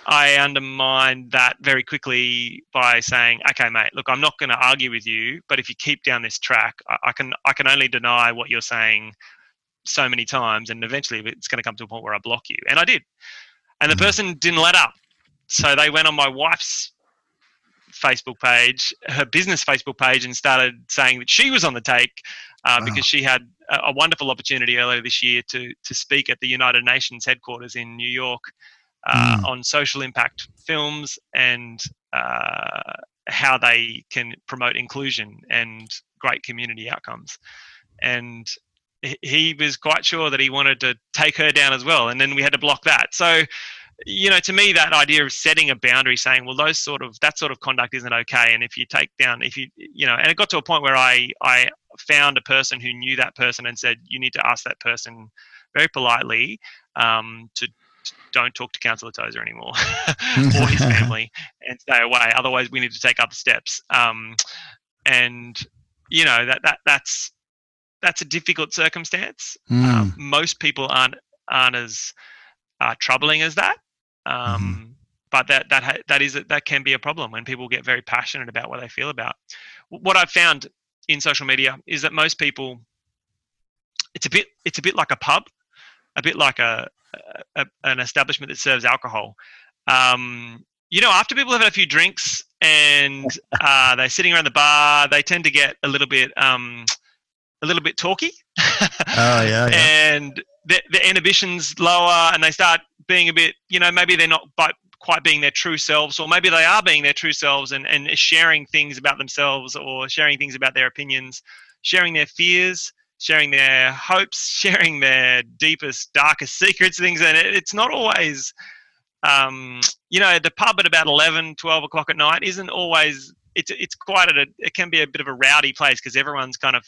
I undermined that very quickly by saying, "Okay, mate, look, I'm not going to argue with you, but if you keep down this track, I, I can I can only deny what you're saying so many times, and eventually it's going to come to a point where I block you." And I did, and the mm-hmm. person didn't let up, so they went on my wife's Facebook page, her business Facebook page, and started saying that she was on the take uh, wow. because she had a, a, wonderful opportunity earlier this year to to speak at the United Nations headquarters in New York uh, mm. on social impact films and uh, how they can promote inclusion and great community outcomes. And he was quite sure that he wanted to take her down as well, and then we had to block that. So you know, to me, that idea of setting a boundary, saying, well, those sort of that sort of conduct isn't okay, and if you take down, if you, you know, and it got to a point where I I found a person who knew that person and said, you need to ask that person very politely um, to don't talk to Councillor Tozer anymore or his family and stay away. Otherwise, we need to take other steps. Um, and you know that that that's that's a difficult circumstance. Mm. Um, most people aren't aren't as uh, troubling as that. Mm-hmm. Um, mm-hmm. But that that ha- that is that can be a problem when people get very passionate about what they feel about. What I've found in social media is that most people, it's a bit it's a bit like a pub, a bit like a, a an establishment that serves alcohol. Um, you know, after people have had a few drinks and uh, they're sitting around the bar, they tend to get a little bit um, a little bit talky. oh yeah, yeah. And the, the inhibitions lower and they start being a bit, you know, maybe they're not quite being their true selves, or maybe they are being their true selves and, and sharing things about themselves or sharing things about their opinions, sharing their fears, sharing their hopes, sharing their deepest, darkest secrets, things. And it, it's not always, um, you know, the pub at about 11, 12 o'clock at night isn't always, it's, it's quite a, it can be a bit of a rowdy place because everyone's kind of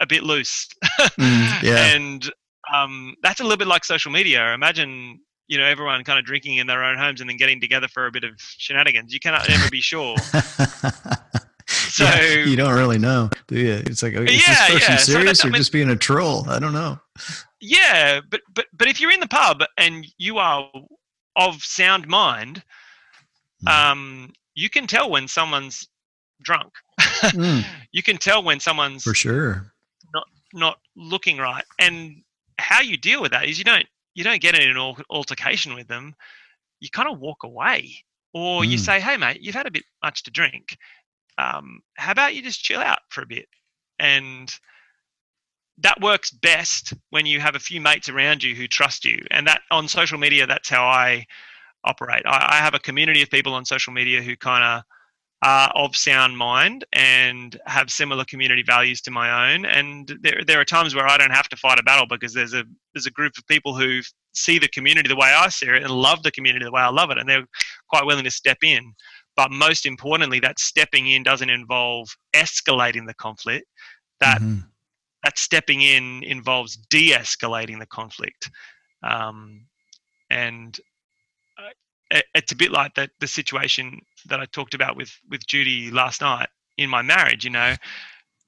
a bit loose. mm, yeah. And um, that's a little bit like social media. Imagine you know everyone kind of drinking in their own homes and then getting together for a bit of shenanigans. You cannot ever be sure. so yeah, you don't really know, do you? It's like, is yeah, this person yeah. serious so or I mean, just being a troll? I don't know. Yeah, but but but if you're in the pub and you are of sound mind, mm. um, you can tell when someone's drunk. mm. You can tell when someone's for sure not not looking right, and how you deal with that is you don't you don't get in an altercation with them. You kind of walk away, or mm. you say, "Hey, mate, you've had a bit much to drink. Um, how about you just chill out for a bit?" And that works best when you have a few mates around you who trust you. And that on social media, that's how I operate. I, I have a community of people on social media who kind of are of sound mind and have similar community values to my own. And there, there are times where I don't have to fight a battle because there's a there's a group of people who see the community the way I see it and love the community the way I love it, and they're quite willing to step in. But most importantly, that stepping in doesn't involve escalating the conflict. That mm-hmm. that stepping in involves de-escalating the conflict. Um, and it's a bit like that the situation that I talked about with with Judy last night in my marriage. You know,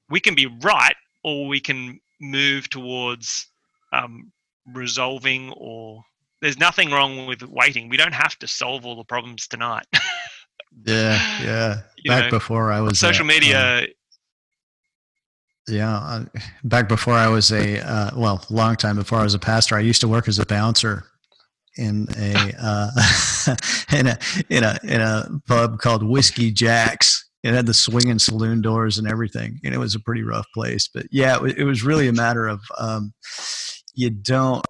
we can be right or we can move towards um, resolving or there's nothing wrong with waiting. We don't have to solve all the problems tonight. yeah, yeah. You back know, before I was social media. Um, yeah, uh, back before I was a uh, well, long time before I was a pastor, I used to work as a bouncer in a uh, in a in a in a pub called Whiskey Jacks. It had the swinging saloon doors and everything, and it was a pretty rough place. But yeah, it, it was really a matter of um, you don't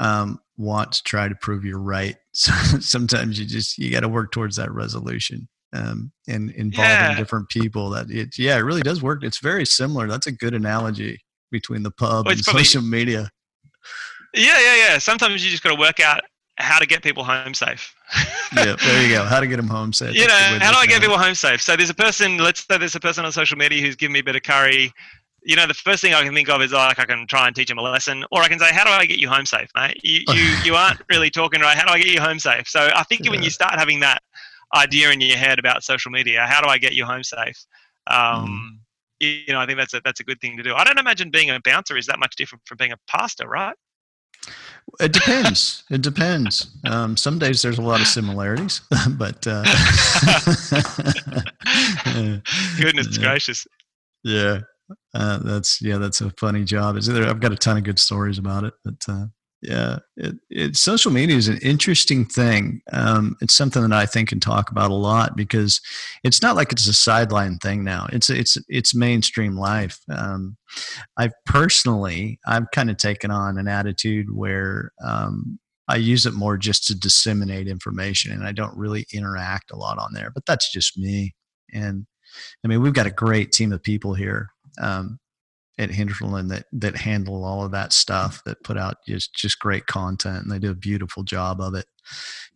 um, want to try to prove you're right. So sometimes you just you got to work towards that resolution um, and involving yeah. different people. That it yeah, it really does work. It's very similar. That's a good analogy between the pub well, and probably, social media. Yeah, yeah, yeah. Sometimes you just got to work out how to get people home safe. yeah, there you go. How to get them home safe. You know, how do I get people home safe? So there's a person, let's say there's a person on social media who's giving me a bit of curry. You know, the first thing I can think of is like I can try and teach him a lesson, or I can say, "How do I get you home safe, mate? You you, you aren't really talking right. How do I get you home safe?" So I think yeah. when you start having that idea in your head about social media, how do I get you home safe? Um, mm. You know, I think that's a that's a good thing to do. I don't imagine being a bouncer is that much different from being a pastor, right? It depends. It depends. Um, some days there's a lot of similarities, but uh, goodness gracious, yeah, uh, that's yeah, that's a funny job. Is there? I've got a ton of good stories about it, but uh, yeah, it, it, social media is an interesting thing. Um, it's something that I think and talk about a lot because it's not like it's a sideline thing now. It's it's it's mainstream life. Um, I've personally I've kind of taken on an attitude where um, I use it more just to disseminate information, and I don't really interact a lot on there. But that's just me. And I mean, we've got a great team of people here. Um, at Hinterland that that handle all of that stuff that put out just just great content and they do a beautiful job of it.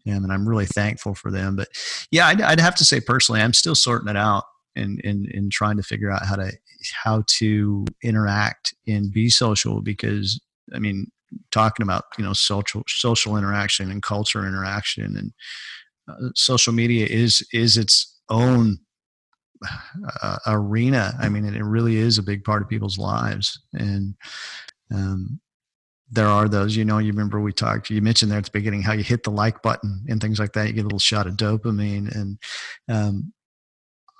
And I'm really thankful for them but yeah I'd, I'd have to say personally I'm still sorting it out and and and trying to figure out how to how to interact and be social because I mean talking about you know social social interaction and culture interaction and uh, social media is is its own uh, arena. I mean, it, it, really is a big part of people's lives. And um, there are those, you know, you remember we talked, you mentioned there at the beginning how you hit the like button and things like that. You get a little shot of dopamine. And um,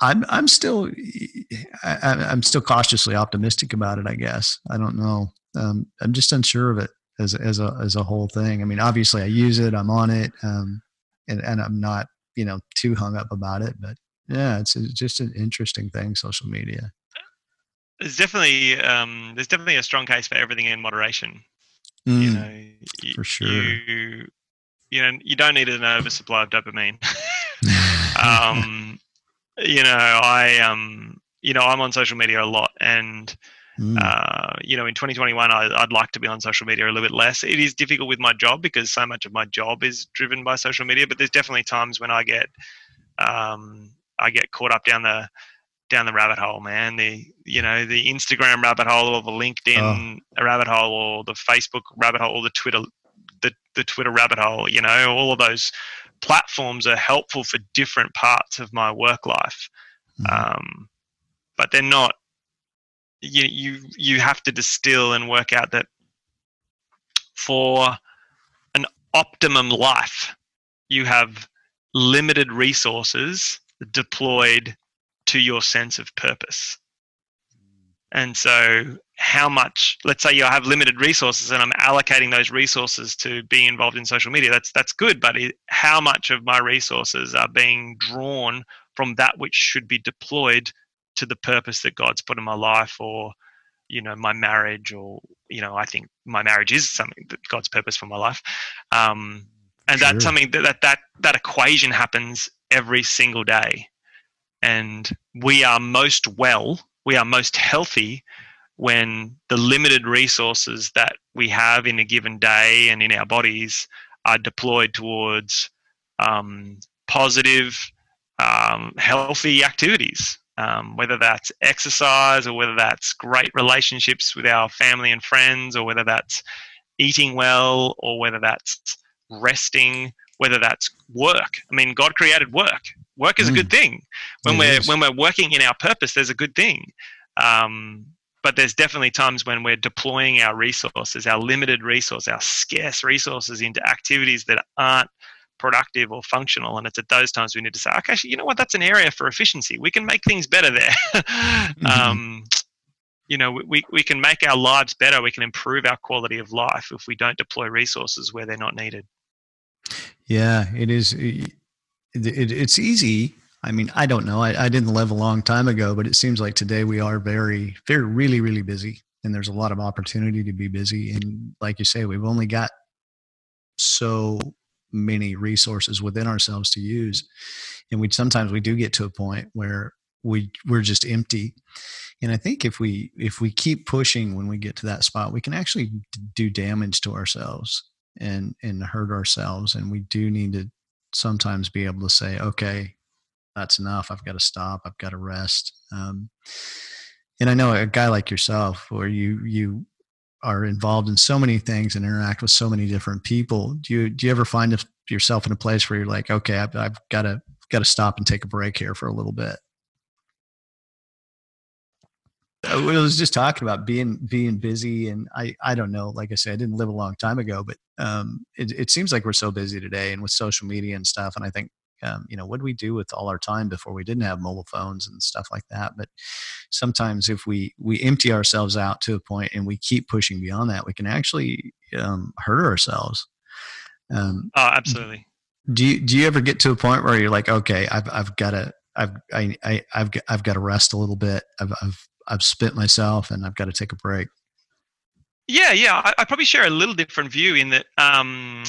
I'm, I'm still, I, am still cautiously optimistic about it, I guess. I don't know. Um, I'm just unsure of it as, as a, as a whole thing. I mean, obviously I use it, I'm on it, um, and, and I'm not, you know, too hung up about it, but yeah, it's, it's just an interesting thing, social media. There's definitely um, there's definitely a strong case for everything in moderation. Mm, you know, you, for sure. You, you know, you don't need an oversupply of dopamine. um, you know, I um, you know, I'm on social media a lot, and Mm. Uh, you know, in 2021, I, would like to be on social media a little bit less. It is difficult with my job because so much of my job is driven by social media. But there's definitely times when I get um, I get caught up down the down the rabbit hole, man. The you know the Instagram rabbit hole or the LinkedIn oh. rabbit hole or the Facebook rabbit hole or the Twitter the the Twitter rabbit hole. You know, all of those platforms are helpful for different parts of my work life, mm-hmm. um, but they're not. You you you have to distill and work out that for an optimum life, you have limited resources deployed to your sense of purpose. And so, how much, let's say you have limited resources and I'm allocating those resources to be involved in social media, that's, that's good, but it, how much of my resources are being drawn from that which should be deployed to the purpose that God's put in my life or, you know, my marriage or, you know, I think my marriage is something that God's purpose for my life. Um, and sure. that's something that, that, that, that equation happens every single day. And we are most well, we are most healthy when the limited resources that we have in a given day and in our bodies are deployed towards um, positive, um, healthy activities. Um, whether that's exercise or whether that's great relationships with our family and friends or whether that's eating well or whether that's resting whether that's work. I mean, God created work. Work is mm. a good mm. thing. When it we're is. when we're working in our purpose, there's a good thing. Um, but there's definitely times when we're deploying our resources, our limited resource, our scarce resources into activities that aren't productive or functional. And it's at those times we need to say, okay, you know what? That's an area for efficiency. We can make things better there. mm-hmm. um, you know, we, we can make our lives better. We can improve our quality of life if we don't deploy resources where they're not needed. Yeah, it is. It, it, it's easy. I mean, I don't know. I, I didn't live a long time ago, but it seems like today we are very, very, really, really busy, and there's a lot of opportunity to be busy. And like you say, we've only got so many resources within ourselves to use, and we sometimes we do get to a point where we we're just empty. And I think if we if we keep pushing when we get to that spot, we can actually do damage to ourselves and and hurt ourselves and we do need to sometimes be able to say okay that's enough. I've got to stop. I've got to rest. Um, and i know a guy like yourself where you you are involved in so many things and interact with so many different people do you do you ever find yourself in a place where you're like okay i've, I've got to got to stop and take a break here for a little bit I was just talking about being being busy, and I I don't know. Like I said, I didn't live a long time ago, but um, it, it seems like we're so busy today and with social media and stuff. And I think um, you know what do we do with all our time before we didn't have mobile phones and stuff like that but sometimes if we we empty ourselves out to a point and we keep pushing beyond that we can actually um, hurt ourselves um, oh absolutely do you do you ever get to a point where you're like okay i've, I've got to I've I, I I've got, I've got to rest a little bit. I've I've I've spent myself, and I've got to take a break. Yeah, yeah. I, I probably share a little different view in that. Um,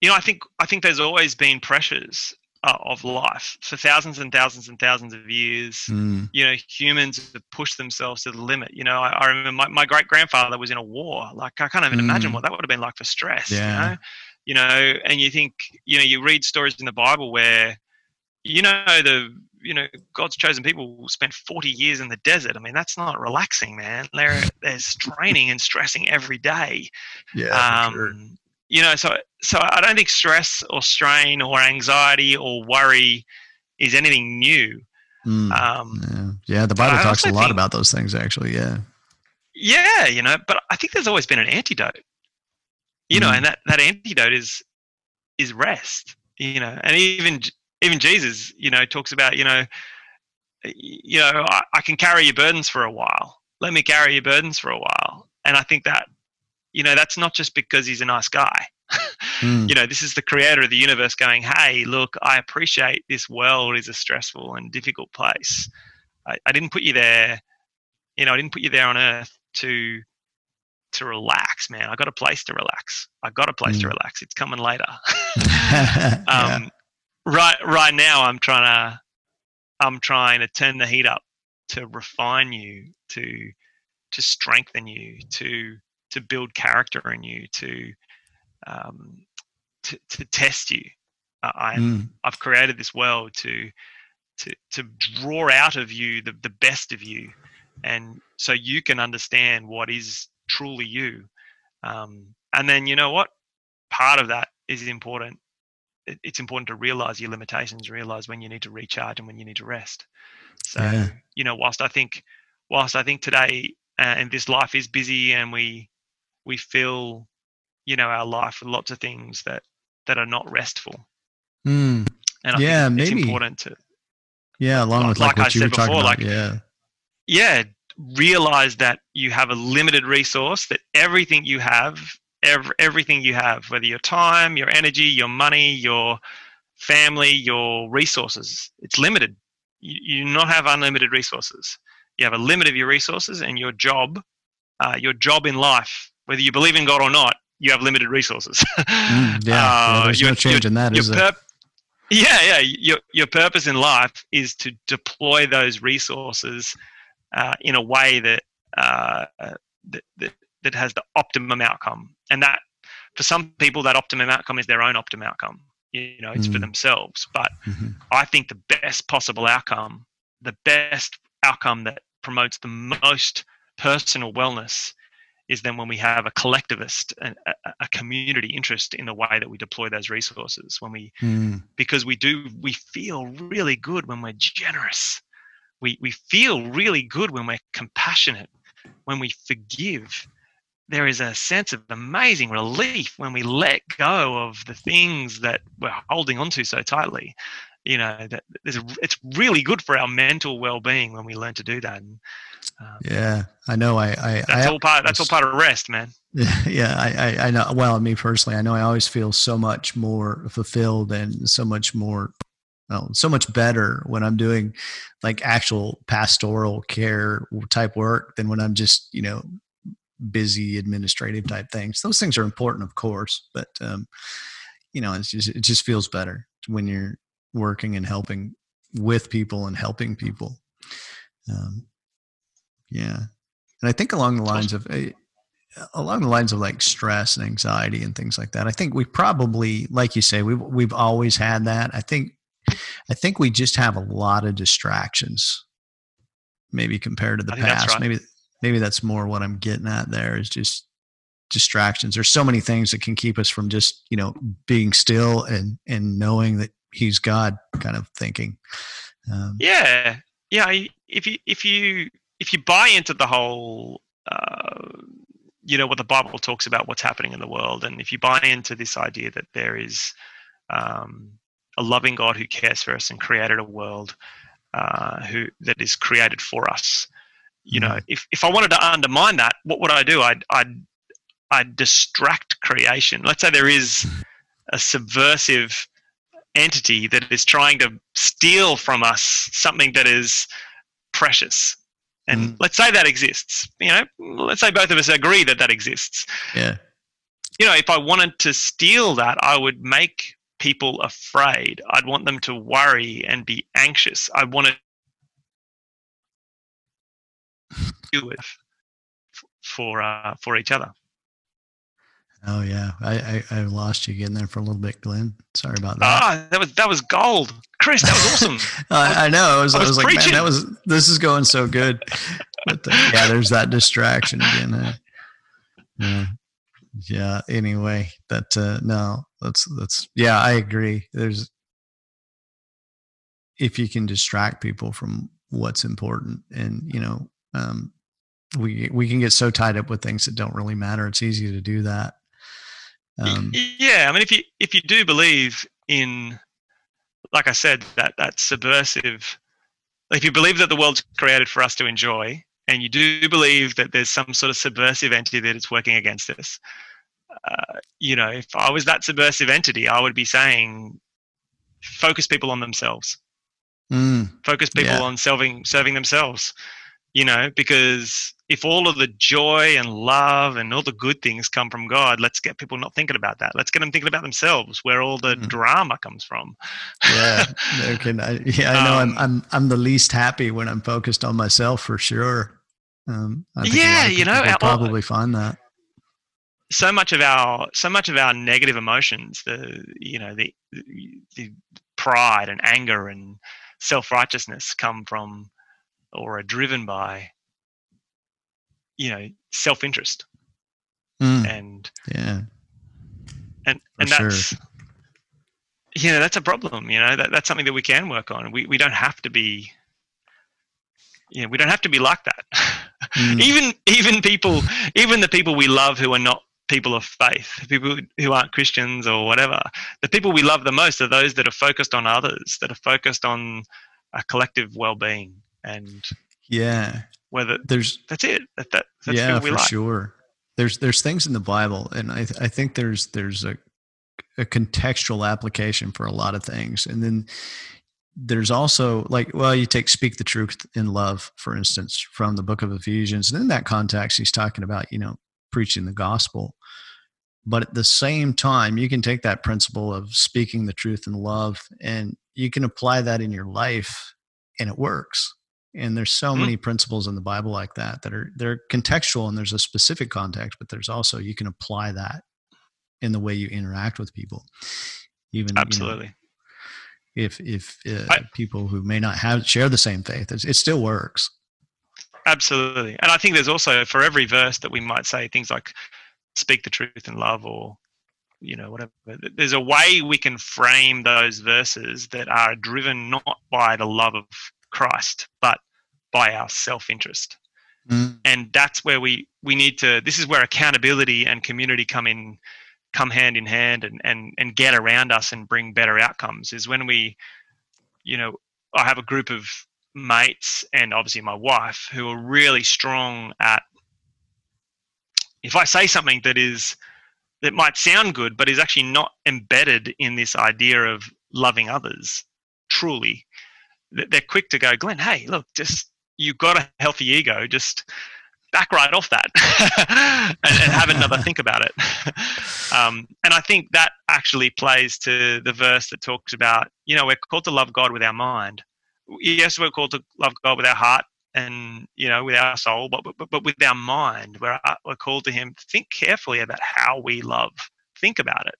you know, I think I think there's always been pressures uh, of life for thousands and thousands and thousands of years. Mm. You know, humans have pushed themselves to the limit. You know, I, I remember my, my great grandfather was in a war. Like I can't even mm. imagine what that would have been like for stress. Yeah. You know, you know, and you think, you know, you read stories in the Bible where, you know, the you know God's chosen people spent 40 years in the desert. I mean, that's not relaxing, man. They're they're straining and stressing every day. Yeah, um, sure. You know, so so I don't think stress or strain or anxiety or worry is anything new. Mm, um, yeah. yeah. the Bible talks a lot think, about those things, actually. Yeah. Yeah, you know, but I think there's always been an antidote. You mm. know, and that that antidote is is rest. You know, and even even Jesus, you know, talks about, you know, you know, I, I, can carry your burdens for a while. Let me carry your burdens for a while. And I think that, you know, that's not just because he's a nice guy. mm. You know, this is the creator of the universe going, hey, look, I appreciate this world is a stressful and difficult place. I, I didn't put you there, you know, I didn't put you there on earth to to relax, man. I got a place to relax. I got a place mm. to relax. It's coming later. um, yeah right right now i'm trying to i'm trying to turn the heat up to refine you to to strengthen you to to build character in you to um to, to test you. Uh, i mm. i've created this world to to to draw out of you the, the best of you. And so you can understand what is truly you. Um and then you know what? Part of that is important it's important to realize your limitations, realize when you need to recharge and when you need to rest. So, yeah. you know, whilst I think, whilst I think today uh, and this life is busy and we we fill, you know, our life with lots of things that that are not restful. Mm. And I yeah, think it's maybe. important to. Yeah, along like, with like, like what I talking before, about. Like, yeah, yeah, realize that you have a limited resource. That everything you have every, everything you have, whether your time, your energy, your money, your family, your resources. It's limited. You, you not have unlimited resources. You have a limit of your resources, and your job, uh, your job in life, whether you believe in God or not, you have limited resources. mm, yeah, uh, yeah, there's your, no change your, in that, is perp- Yeah, yeah. Your your purpose in life is to deploy those resources uh, in a way that, uh, that, that that has the optimum outcome and that for some people that optimum outcome is their own optimum outcome you know it's mm. for themselves but mm-hmm. i think the best possible outcome the best outcome that promotes the most personal wellness is then when we have a collectivist and a, community interest in the way that we deploy those resources when we mm. because we do we feel really good when we're generous we we feel really good when we're compassionate when we forgive there is a sense of amazing relief when we let go of the things that we're holding onto so tightly. You know, that it's really good for our mental well-being when we learn to do that. And, um, yeah, I know. I, I that's I, all part. That's all part of rest, man. Yeah, I, I, I know. Well, me personally, I know I always feel so much more fulfilled and so much more well, so much better when I'm doing like actual pastoral care type work than when I'm just, you know, busy administrative type things. Those things are important, of course, but um, you know, it's just it just feels better when you're working and helping with people and helping people. Um, yeah, and I think along the lines of uh, along the lines of like stress and anxiety and things like that. I think we probably, like you say, we've we've always had that. I think I think we just have a lot of distractions, maybe compared to the past. Right. Maybe maybe that's more what I'm getting at there is just distractions. There's so many things that can keep us from just, you know, being still and, and knowing that he's God kind of thinking. Um, yeah. Yeah. If you, if you, if you buy into the whole, uh, you know what the Bible talks about what's happening in the world, and if you buy into this idea that there is um, a loving God who cares for us and created a world uh, who that is created for us, you know, mm-hmm. if if I wanted to undermine that, what would I do? I'd I'd I'd distract creation. Let's say there is a subversive entity that is trying to steal from us something that is precious and mm. let's say that exists you know let's say both of us agree that that exists yeah you know if i wanted to steal that i would make people afraid i'd want them to worry and be anxious i want do with for uh, for each other Oh yeah, I, I, I lost you again there for a little bit, Glenn. Sorry about that. Ah, that was that was gold, Chris. That was awesome. I, I, know. I was, I was, I was like, man, that was this is going so good. But uh, yeah, there's that distraction again. Uh, yeah, yeah. Anyway, that uh, no, that's that's yeah, I agree. There's if you can distract people from what's important, and you know, um, we we can get so tied up with things that don't really matter. It's easy to do that. Um, yeah, I mean, if you if you do believe in, like I said, that that subversive, if you believe that the world's created for us to enjoy, and you do believe that there's some sort of subversive entity that is working against us, uh, you know, if I was that subversive entity, I would be saying, focus people on themselves. Mm, focus people yeah. on serving serving themselves you know, because if all of the joy and love and all the good things come from God, let's get people not thinking about that. Let's get them thinking about themselves, where all the mm. drama comes from. yeah, can, I, yeah, I know. Um, I'm I'm I'm the least happy when I'm focused on myself for sure. Um, yeah, you know, probably find that. So much of our so much of our negative emotions, the you know the the pride and anger and self righteousness come from or are driven by you know self-interest mm. and yeah and and For that's sure. you know that's a problem you know that, that's something that we can work on we, we don't have to be you know we don't have to be like that mm. even even people even the people we love who are not people of faith people who aren't christians or whatever the people we love the most are those that are focused on others that are focused on a collective well-being and yeah. whether there's that's it. That, that that's yeah for like. sure. There's there's things in the bible and i i think there's there's a a contextual application for a lot of things. And then there's also like well you take speak the truth in love for instance from the book of ephesians. And in that context he's talking about you know preaching the gospel. But at the same time you can take that principle of speaking the truth in love and you can apply that in your life and it works and there's so mm-hmm. many principles in the bible like that that are they're contextual and there's a specific context but there's also you can apply that in the way you interact with people. Even absolutely you know, if if uh, I, people who may not have share the same faith it still works. Absolutely. And i think there's also for every verse that we might say things like speak the truth in love or you know whatever there's a way we can frame those verses that are driven not by the love of christ but by our self-interest mm. and that's where we we need to this is where accountability and community come in come hand in hand and and and get around us and bring better outcomes is when we you know i have a group of mates and obviously my wife who are really strong at if i say something that is that might sound good but is actually not embedded in this idea of loving others truly they're quick to go glenn hey look just you've got a healthy ego, just back right off that and, and, have another think about it. Um, and I think that actually plays to the verse that talks about, you know, we're called to love God with our mind. Yes, we're called to love God with our heart and, you know, with our soul, but, but, but with our mind, we're, we're called to Him. Think carefully about how we love. Think about it.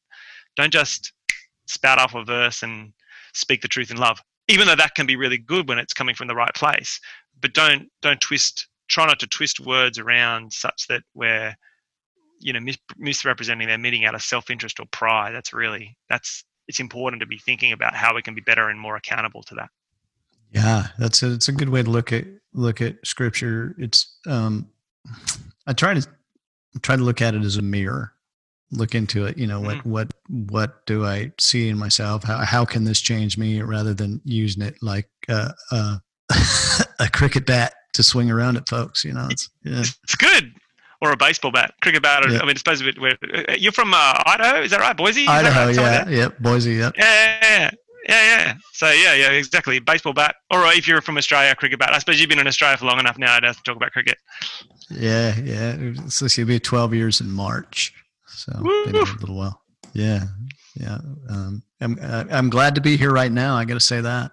Don't just spout off a verse and speak the truth in love even though that can be really good when it's coming from the right place but don't don't twist try not to twist words around such that we're you know mis- misrepresenting their meeting out of self-interest or pride. That's really that's it's important to be thinking about how we can be better and more accountable to that. Yeah that's a, it's a good way to look at look at scripture. It's um i try to try to look at it as a mirror. Look into it you know what Mm-hmm. what what do i see in myself? How, how can this change me rather than using it like uh, uh, a cricket bat to swing around at folks you know it's yeah It's good. Or a baseball bat, cricket bat. Or, Yeah. I mean, I suppose uh, you're from uh, Idaho, is that right? Boise? Is idaho right? Yeah yep boise Yeah, yeah, yeah, yeah, yeah. So yeah, yeah, exactly. Baseball bat, or if you're from Australia, cricket bat. I suppose you've been in Australia for long enough now I'd have to talk about cricket. yeah yeah so she'll be 12 years in march so here a little while yeah yeah um, I'm, uh, I'm glad to be here right now i gotta say that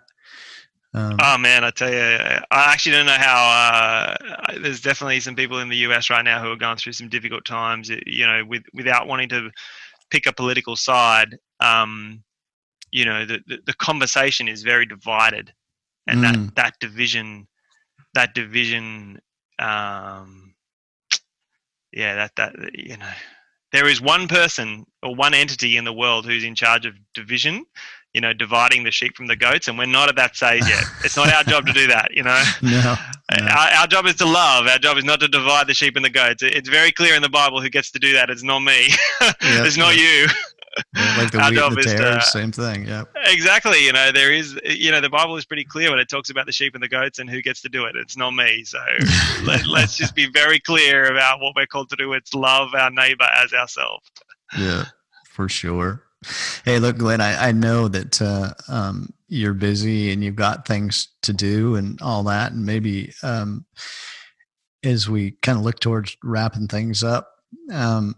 um, Oh man, I tell you, I actually don't know how. Uh, there's definitely some people in the US right now who are going through some difficult times. You know, with without wanting to pick a political side. Um, you know, the, the the conversation is very divided, and Mm. that that division, that division, um, yeah, that that you know, there is one person or one entity in the world who's in charge of division you know, dividing the sheep from the goats, and we're not at that stage yet. It's not our job to do that, you know. no, no. Uh, our, our job is to love. Our job is not to divide the sheep and the goats. It's very clear in the Bible who gets to do that. It's not me. it's not you. Yeah, like the Our wheat and the to- same thing. Yeah. Exactly. You know, there is. You know, the Bible is pretty clear when it talks about the sheep and the goats and who gets to do it. It's not me. So let, let's just be very clear about what we're called to do. It's love our neighbor as ourselves. Yeah, for sure. Hey, look, Glenn, I, I know that uh, um, you're busy and you've got things to do and all that. And maybe um, as we kind of look towards wrapping things up, um,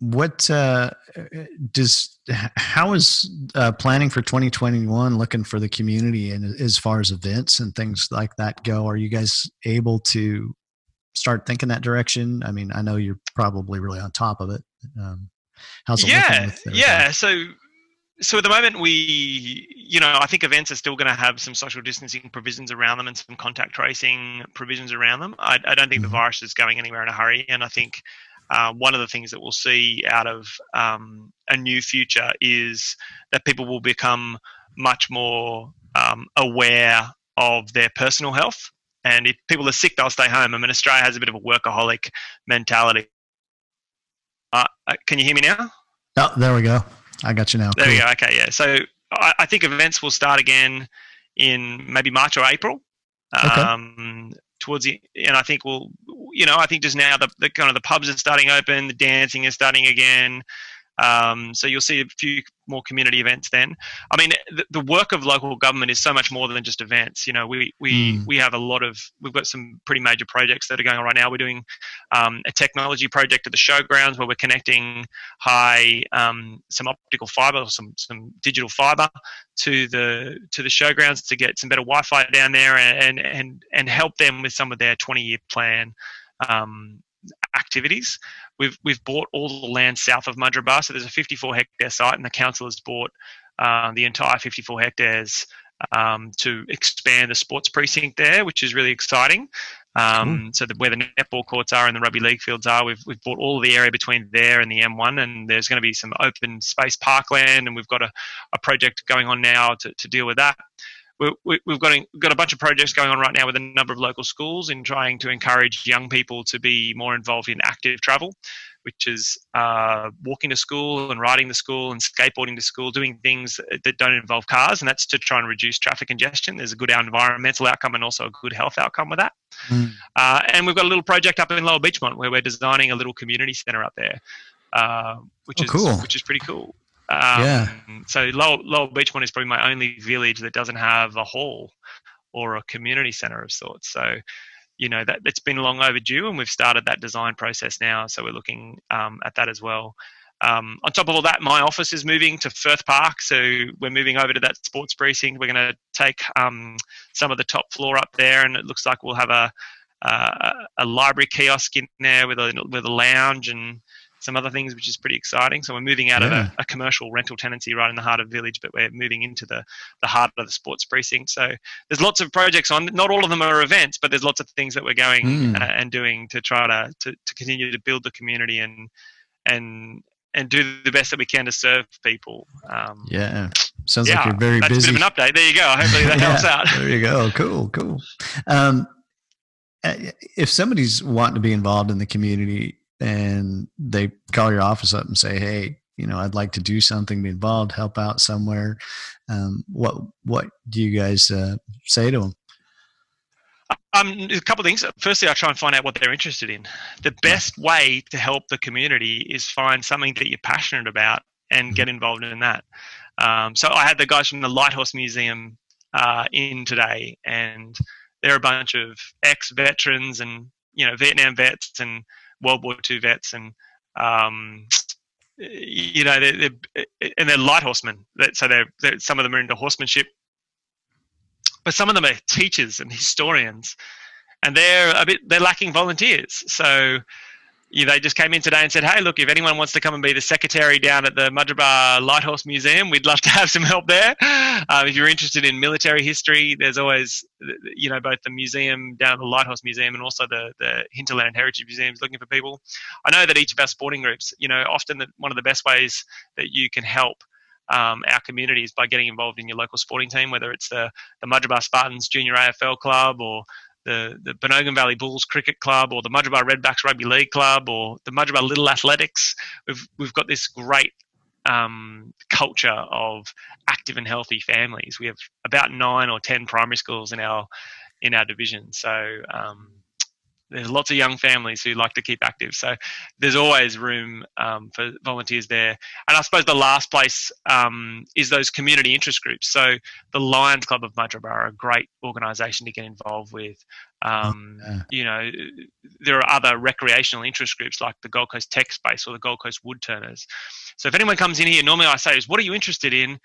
what uh, does, how is uh, planning for 2021 looking for the community and as far as events and things like that go? Are you guys able to start thinking that direction? I mean, I know you're probably really on top of it. Um, how's it yeah yeah so so at the moment we you know i think events are still going to have some social distancing provisions around them and some contact tracing provisions around them. I, I don't think the virus is going anywhere in a hurry and i think uh, one of the things that we'll see out of um, a new future is that people will become much more um, aware of their personal health. And if people are sick they'll stay home. I mean australia has a bit of a workaholic mentality uh, uh, can you hear me now Oh, there we go. I got you now. there we go. Okay, yeah. So I, I think events will start again in maybe March or April. Okay. Um, towards the and I think we'll, you know, I think just now the, the kind of the pubs are starting open, the dancing is starting again. Um, so you'll see a few more community events then. I mean, the, the work of local government is so much more than just events. You know, we we Mm. we have a lot of we've got some pretty major projects that are going on right now. We're doing um, a technology project at the showgrounds where we're connecting high um, some optical fiber or some some digital fiber to the to the showgrounds to get some better Wi-Fi down there and and and help them with some of their 20 year plan um, activities. We've we've bought all the land south of Mudgeeraba, so there's a 54 hectare site, and the council has bought uh, the entire 54 hectares um, to expand the sports precinct there, which is really exciting. Um, So that where the netball courts are and the rugby league fields are, we've we've bought all the area between there and the M1, and there's going to be some open space parkland, and we've got a, a project going on now to, to deal with that. We, we, we've got a, got a bunch of projects going on right now with a number of local schools in trying to encourage young people to be more involved in active travel, which is uh, walking to school and riding to school and skateboarding to school, doing things that don't involve cars, and that's to try and reduce traffic congestion. There's a good environmental outcome and also a good health outcome with that. Mm. Uh, and we've got a little project up in Lower Beechmont where we're designing a little community centre up there, uh, which Oh, is cool. which is pretty cool. Um, Yeah. So Lower, Lower Beechmont is probably my only village that doesn't have a hall or a community centre of sorts. So you know that it's been long overdue, and we've started that design process now. So we're looking um, at that as well. Um, on top of all that, my office is moving to Firth Park, so we're moving over to that sports precinct. We're going to take um, some of the top floor up there, and it looks like we'll have a uh, a library kiosk in there with a with a lounge and some other things, which is pretty exciting. So we're moving out of a, a commercial rental tenancy right in the heart of village, but we're moving into the the heart of the sports precinct. So there's lots of projects on. Not all of them are events, but there's lots of things that we're going Mm. uh, and doing to try to, to to continue to build the community and and and do the best that we can to serve people. Um, Yeah. Sounds yeah, like you're very that's busy. a bit of an update. There you go. Hopefully that helps out. There you go. Cool, cool. Um, uh, if somebody's wanting to be involved in the community, and they call your office up and say, "Hey, you know, I'd like to do something, be involved, help out somewhere." Um, what what do you guys uh, say to them? Um, a couple of things. Firstly, I try and find out what they're interested in. The best way to help the community is find something that you're passionate about and mm-hmm. get involved in that. Um, so I had the guys from the Light Horse Museum uh, in today, and they're a bunch of ex-veterans and you know Vietnam vets and World War II vets, and um, you know they're, they're, and they're light horsemen. So they're, they're some of them are into horsemanship but some of them are teachers and historians, and they're a bit they're lacking volunteers. So they just came in today and said, "Hey, look, if anyone wants to come and be the secretary down at the Mudgeeraba Light Horse Museum, we'd love to have some help there. Um, if you're interested in military history, there's always, you know, both the museum down at the Light Horse Museum and also the the Hinterland Heritage Museum is looking for people. I know that each of our sporting groups, you know, often the, one of the best ways that you can help um, our communities by getting involved in your local sporting team, whether it's the, the Mudgeeraba Spartans Junior AFL Club or the, the Bonogin Valley Bulls Cricket Club or the Mudgeeraba Redbacks Rugby League Club or the Mudgeeraba Little Athletics. We've, we've got this great um, culture of active and healthy families. We have about nine or ten primary schools in our in our division. So um, there's lots of young families who like to keep active. So there's always room um, for volunteers there. And I suppose the last place um, is those community interest groups. So the Lions Club of Mudgeeraba are a great organisation to get involved with. Um, yeah. You know, there are other recreational interest groups like the Gold Coast Tech Space or the Gold Coast Woodturners. So if anyone comes in here, normally I say is, what are you interested in?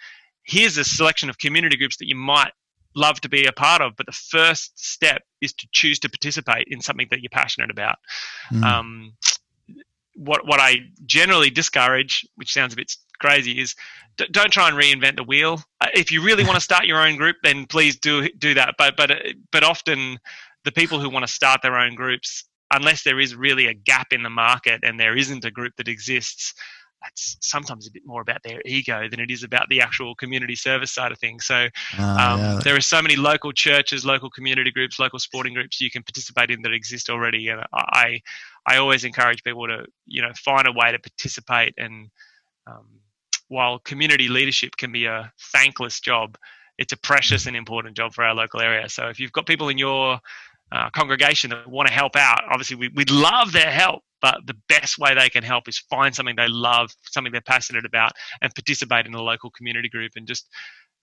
Here's a selection of community groups that you might love to be a part of. But the first step is to choose to participate in something that you're passionate about. Mm. Um, what what I generally discourage, which sounds a bit crazy, is d- don't try and reinvent the wheel. Uh, if you really want to start your own group, then please do do that. But but but often the people who want to start their own groups, unless there is really a gap in the market and there isn't a group that exists, that's sometimes a bit more about their ego than it is about the actual community service side of things. So uh, um, yeah. there are so many local churches, local community groups, local sporting groups you can participate in that exist already. And I, I always encourage people to, you know, find a way to participate. And um, while community leadership can be a thankless job, it's a precious and important job for our local area. So if you've got people in your uh, congregation that want to help out, obviously we, we'd love their help but the best way they can help is find something they love, something they're passionate about, and participate in a local community group and just,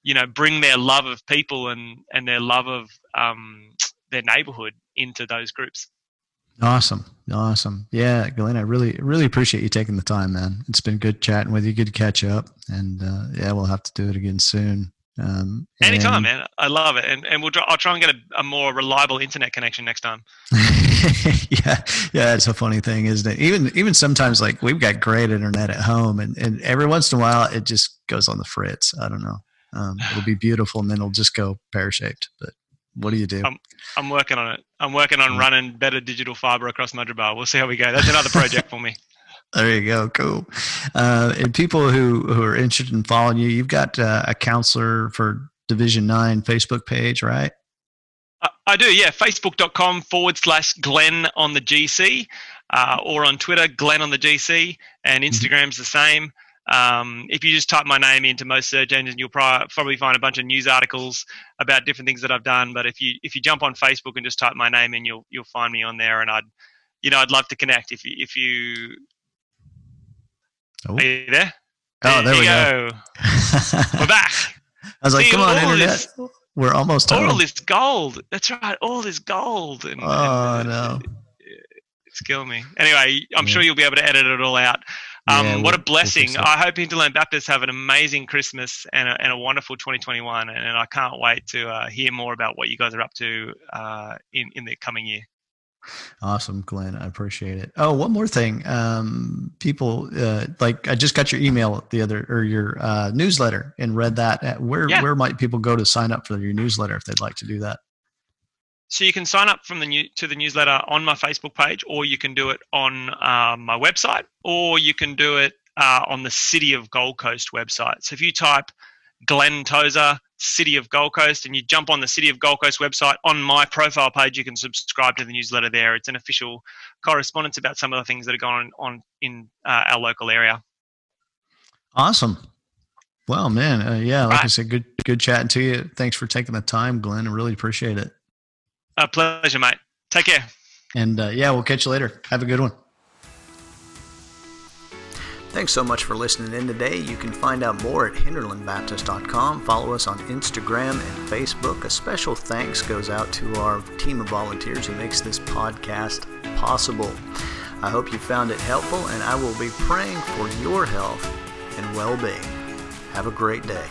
you know, bring their love of people and, and their love of um, their neighborhood into those groups. Awesome. Awesome. Yeah, Glenn, I really, really appreciate you taking the time, man. It's been good chatting with you. Good to catch up. And uh, yeah, we'll have to do it again soon. Um, Anytime, man. I love it, and and we'll I'll try and get a, a more reliable internet connection next time. yeah, yeah. It's a funny thing, isn't it? Even even sometimes, like we've got great internet at home, and and every once in a while, it just goes on the fritz. I don't know. Um, it'll be beautiful, and then it'll just go pear shaped. But what do you do? I'm, I'm working on it. I'm working on running better digital fiber across Mudgeeraba. We'll see how we go. That's another project for me. There you go. Cool. Uh, and people who, who are interested in following you, you've got uh, a councillor for Division Nine Facebook page, right? I do, yeah. Facebook.com forward slash Glenn on the GC, uh, or on Twitter, Glenn on the GC, and mm-hmm. Instagram's the same. Um, if you just type my name into most search engines, you'll probably find a bunch of news articles about different things that I've done. But if you if you jump on Facebook and just type my name in, you'll you'll find me on there, and I'd you know I'd love to connect. If you if you Oh. Are you there? Oh, there, there we go. go. We're back. I was like, See, come on, internet. This, We're almost all home. this gold. That's right. All this gold. And, oh, and, no. it's killing me. Anyway, I'm yeah. sure you'll be able to edit it all out. Um, yeah, what a blessing. I hope Hinterland Baptists have an amazing Christmas and a, and a wonderful 2021. And, and, I can't wait to uh, hear more about what you guys are up to uh, in, in the coming year. Awesome, Glenn. I appreciate it. Oh, one more thing. Um, people uh, like I just got your email the other or your uh, newsletter and read that. Where yeah. where might people go to sign up for your newsletter if they'd like to do that? So you can sign up from the new to the newsletter on my Facebook page, or you can do it on uh, my website, or you can do it uh, on the City of Gold Coast website. So if you type Glenn Tozer, City of Gold Coast, and you jump on the City of Gold Coast website. On my profile page, you can subscribe to the newsletter there. It's an official correspondence about some of the things that are going on in uh, our local area. Awesome. Well, man, uh, yeah, like right. I said, good good chatting to you. Thanks for taking the time, Glenn. I really appreciate it. A pleasure, mate. Take care. And uh, yeah, we'll catch you later. Have a good one. Thanks so much for listening in today. You can find out more at hinterlandbaptist.com. Follow us on Instagram and Facebook. A special thanks goes out to our team of volunteers who makes this podcast possible. I hope you found it helpful, and I will be praying for your health and well being. Have a great day.